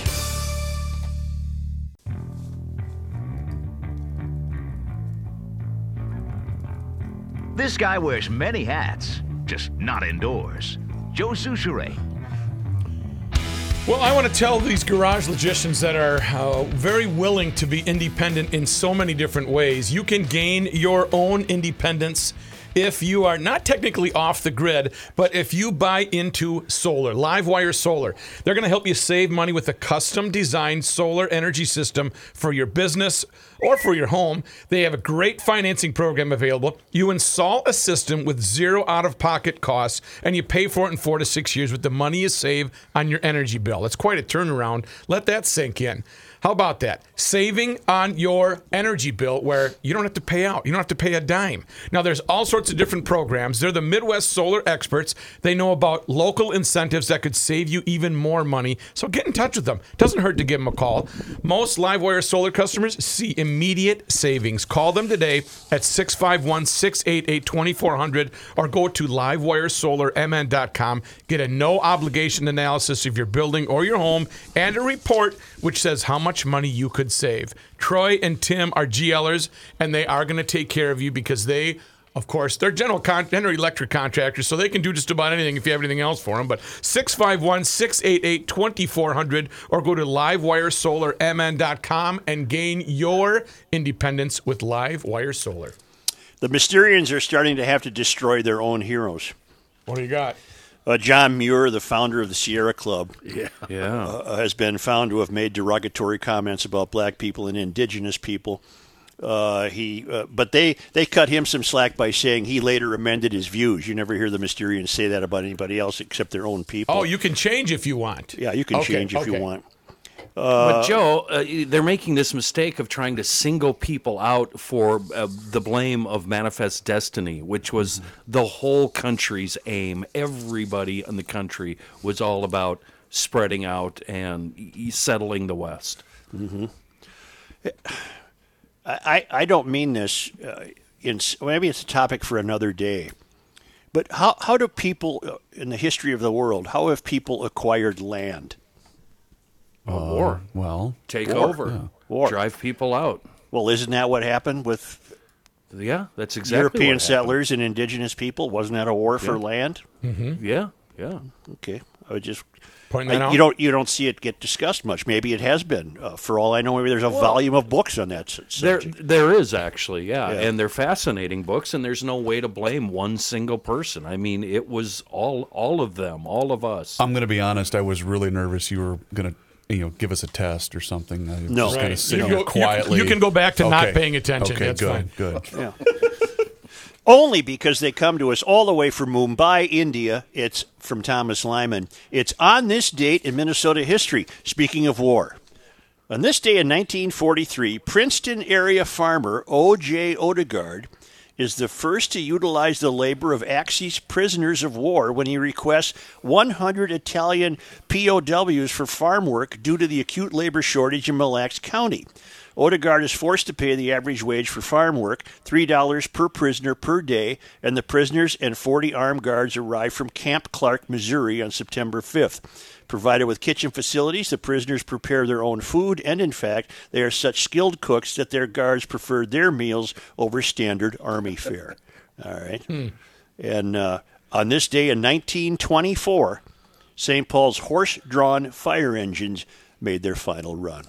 This guy wears many hats, just not indoors. Joe Soucheray. Well, I want to tell these garage logicians that are uh, very willing to be independent in so many different ways. You can gain your own independence if you are not technically off the grid, but if you buy into solar, Livewire Solar, they're going to help you save money with a custom designed solar energy system for your business or for your home. They have a great financing program available. You install a system with zero out of pocket costs and you pay for it in four to six years with the money you save on your energy bill. That's quite a turnaround. Let that sink in. How about that? Saving on your energy bill where you don't have to pay out. You don't have to pay a dime. Now, there's all sorts of different programs. They're the Midwest solar experts. They know about local incentives that could save you even more money. So get in touch with them. Doesn't hurt to give them a call. Most Livewire solar customers see immediate savings. Call them today at 651 688 2400 or go to livewiresolarmn.com. Get a no obligation analysis of your building or your home and a report which says how much money you could save. Troy and Tim are GLers and they are going to take care of you because they of course, they're general con- general electric contractors, so they can do just about anything if you have anything else for them. But 651 688 2400 or go to livewiresolarmn.com and gain your independence with Livewire Solar. The Mysterians are starting to have to destroy their own heroes. What do you got? Uh, John Muir, the founder of the Sierra Club, Yeah. Yeah. uh, has been found to have made derogatory comments about black people and indigenous people. Uh, he, uh, but they they cut him some slack by saying he later amended his views. You never hear the Mysterians say that about anybody else except their own people. Oh, you can change if you want. yeah, you can Okay, change if okay. you want. But Joe, uh, they're making this mistake of trying to single people out for uh, the blame of Manifest Destiny, which was the whole country's aim. Everybody in the country was all about spreading out and settling the West. Mm-hmm. I, I don't mean this uh, in maybe it's a topic for another day. But how, how do people uh, in the history of the world how have people acquired land? War. Well, Take War. over, Yeah. War. drive people out. Well, isn't that what happened with Yeah, that's exactly European what settlers and indigenous people? Wasn't that a war for land? Mm-hmm. Yeah, yeah. Okay, I would just Pointing that I- out? you don't you don't see it get discussed much. Maybe it has been. Uh, for all I know, maybe there's a Well, volume of books on that. s- There, there is actually, yeah. Yeah. and they're fascinating books, and there's no way to blame one single person. I mean, it was all, all of them, all of us. I'm going to be honest. I was really nervous you were going to, you know, give us a test or something. I was No. just going Right. to sit You here go- you can- quietly. you can go back to not paying attention. Okay, That's good, fine. good. Yeah. Only because they come to us all the way from Mumbai, India. It's from Thomas Lyman. It's on this date in Minnesota history. Speaking of war. On this day in 1943, Princeton area farmer O.J. Odegaard is the first to utilize the labor of Axis prisoners of war when he requests 100 Italian POWs for farm work due to the acute labor shortage in Mille Lacs County. Odegaard is forced to pay the average wage for farm work, $3 per prisoner per day, and the prisoners and 40 armed guards arrive from Camp Clark, Missouri on September 5th. Provided with kitchen facilities, the prisoners prepare their own food, and in fact, they are such skilled cooks that their guards prefer their meals over standard Army fare. All right. And uh, on this day in 1924, St. Paul's horse drawn fire engines made their final run.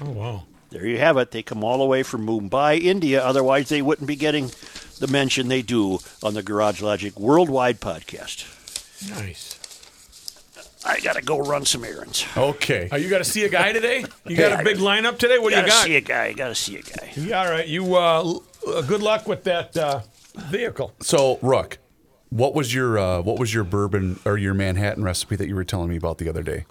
Oh wow. There you have it. They come all the way from Mumbai, India. Otherwise, they wouldn't be getting the mention they do on the Garage Logic Worldwide podcast. Nice. I got to go run some errands. Okay. Oh, you got to see a guy today? You got a big lineup today? What do you gotta see a guy. Got to see a guy. Yeah, all right. You uh, l- uh, good luck with that uh, vehicle. So, Rook, what was your uh, what was your bourbon or your Manhattan recipe that you were telling me about the other day?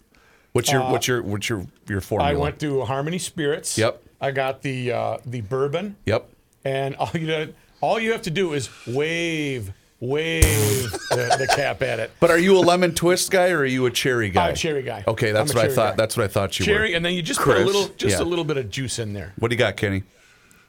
What's your Uh, what's your what's your your formula? I went to Harmony Spirits. Yep. I got the uh, the bourbon, Yep. and all you know, all you have to do is wave wave the, the cap at it. But are you a lemon twist guy or are you a cherry guy? I'm a cherry guy. Okay, that's what I thought. guy. That's what I thought you Cherry, were. Cherry, and then you just put a little, just Yeah. a little bit of juice in there. What do you got, Kenny?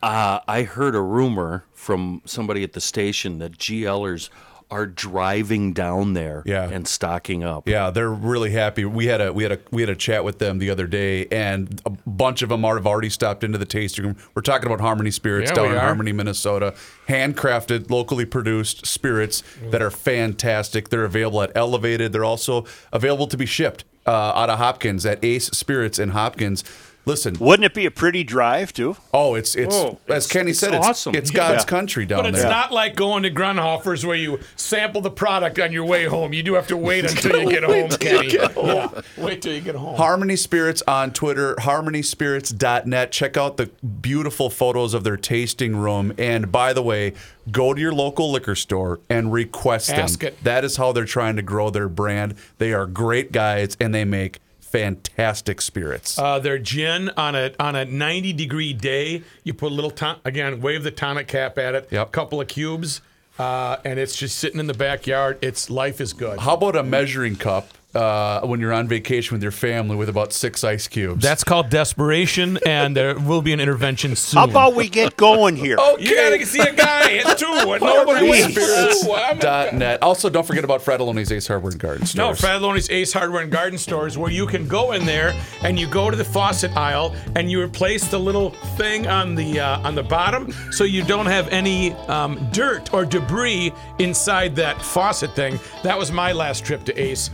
Uh, I heard a rumor from somebody at the station that GLers are driving down there Yeah. and stocking up. Yeah, they're really happy. We had a we had a we had a chat with them the other day, and a bunch of them are, have already stopped into the tasting room. We're talking about Harmony Spirits Yeah, down in are. Harmony, Minnesota. Handcrafted, locally produced spirits that are fantastic. They're available at Elevated. They're also available to be shipped uh, out of Hopkins at Ace Spirits in Hopkins. Listen, Wouldn't it be a pretty drive too? oh, it's it's Oh, as it's- Kenny it's said, it's awesome. It's God's Yeah. country down there. But it's there. not like going to Grundhofer's where you sample the product on your way home. You do have to wait until you get home, Kenny. Yeah, wait till you get home. Harmony Spirits on Twitter, harmonyspirits.net. Check out the beautiful photos of their tasting room. And by the way, go to your local liquor store and request Ask them. it. That is how they're trying to grow their brand. They are great guys and they make fantastic spirits. Uh, their gin on a on a 90 degree day, you put a little ton- again, wave the tonic cap at it, Yep. couple of cubes, uh, and it's just sitting in the backyard. It's life is good. how about a measuring cup uh, when you're on vacation with your family with about six ice cubes? That's called desperation, and there will be an intervention soon. How about we get going here? Okay. You gotta see a guy at two, and nobody wants to. I'm a- Dot net. Also, don't forget about Fratallone's Ace Hardware and Garden Stores. No, Fratallone's Ace Hardware and Garden Stores, where you can go in there and you go to the faucet aisle and you replace the little thing on the uh, on the bottom, so you don't have any um, dirt or debris inside that faucet thing. That was my last trip to Ace.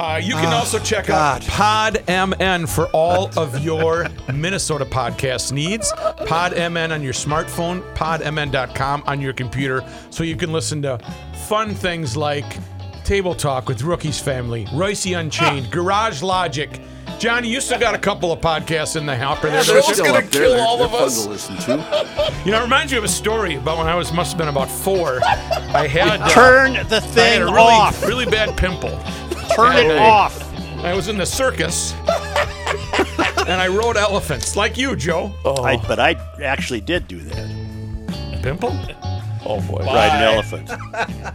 Uh, you can also check God. out Pod MN for all of your Minnesota podcast needs. Pod MN on your smartphone, podmn.com on your computer, so you can listen to fun things like Table Talk with Rookie's Family, Reusse Unchained, Garage Logic. Johnny, you still got a couple of podcasts in the hopper there. they're don't you? still up there. They're- they're fun to listen to. You know, it reminds you of a story about when I was must have been about four. I had uh, Turn the I had thing a really, off. really bad pimple. Turn it And, uh, off. I was in the circus, and I rode elephants like you, Joe. I, but I actually did do that. Pimple? oh boy. Ride an elephant.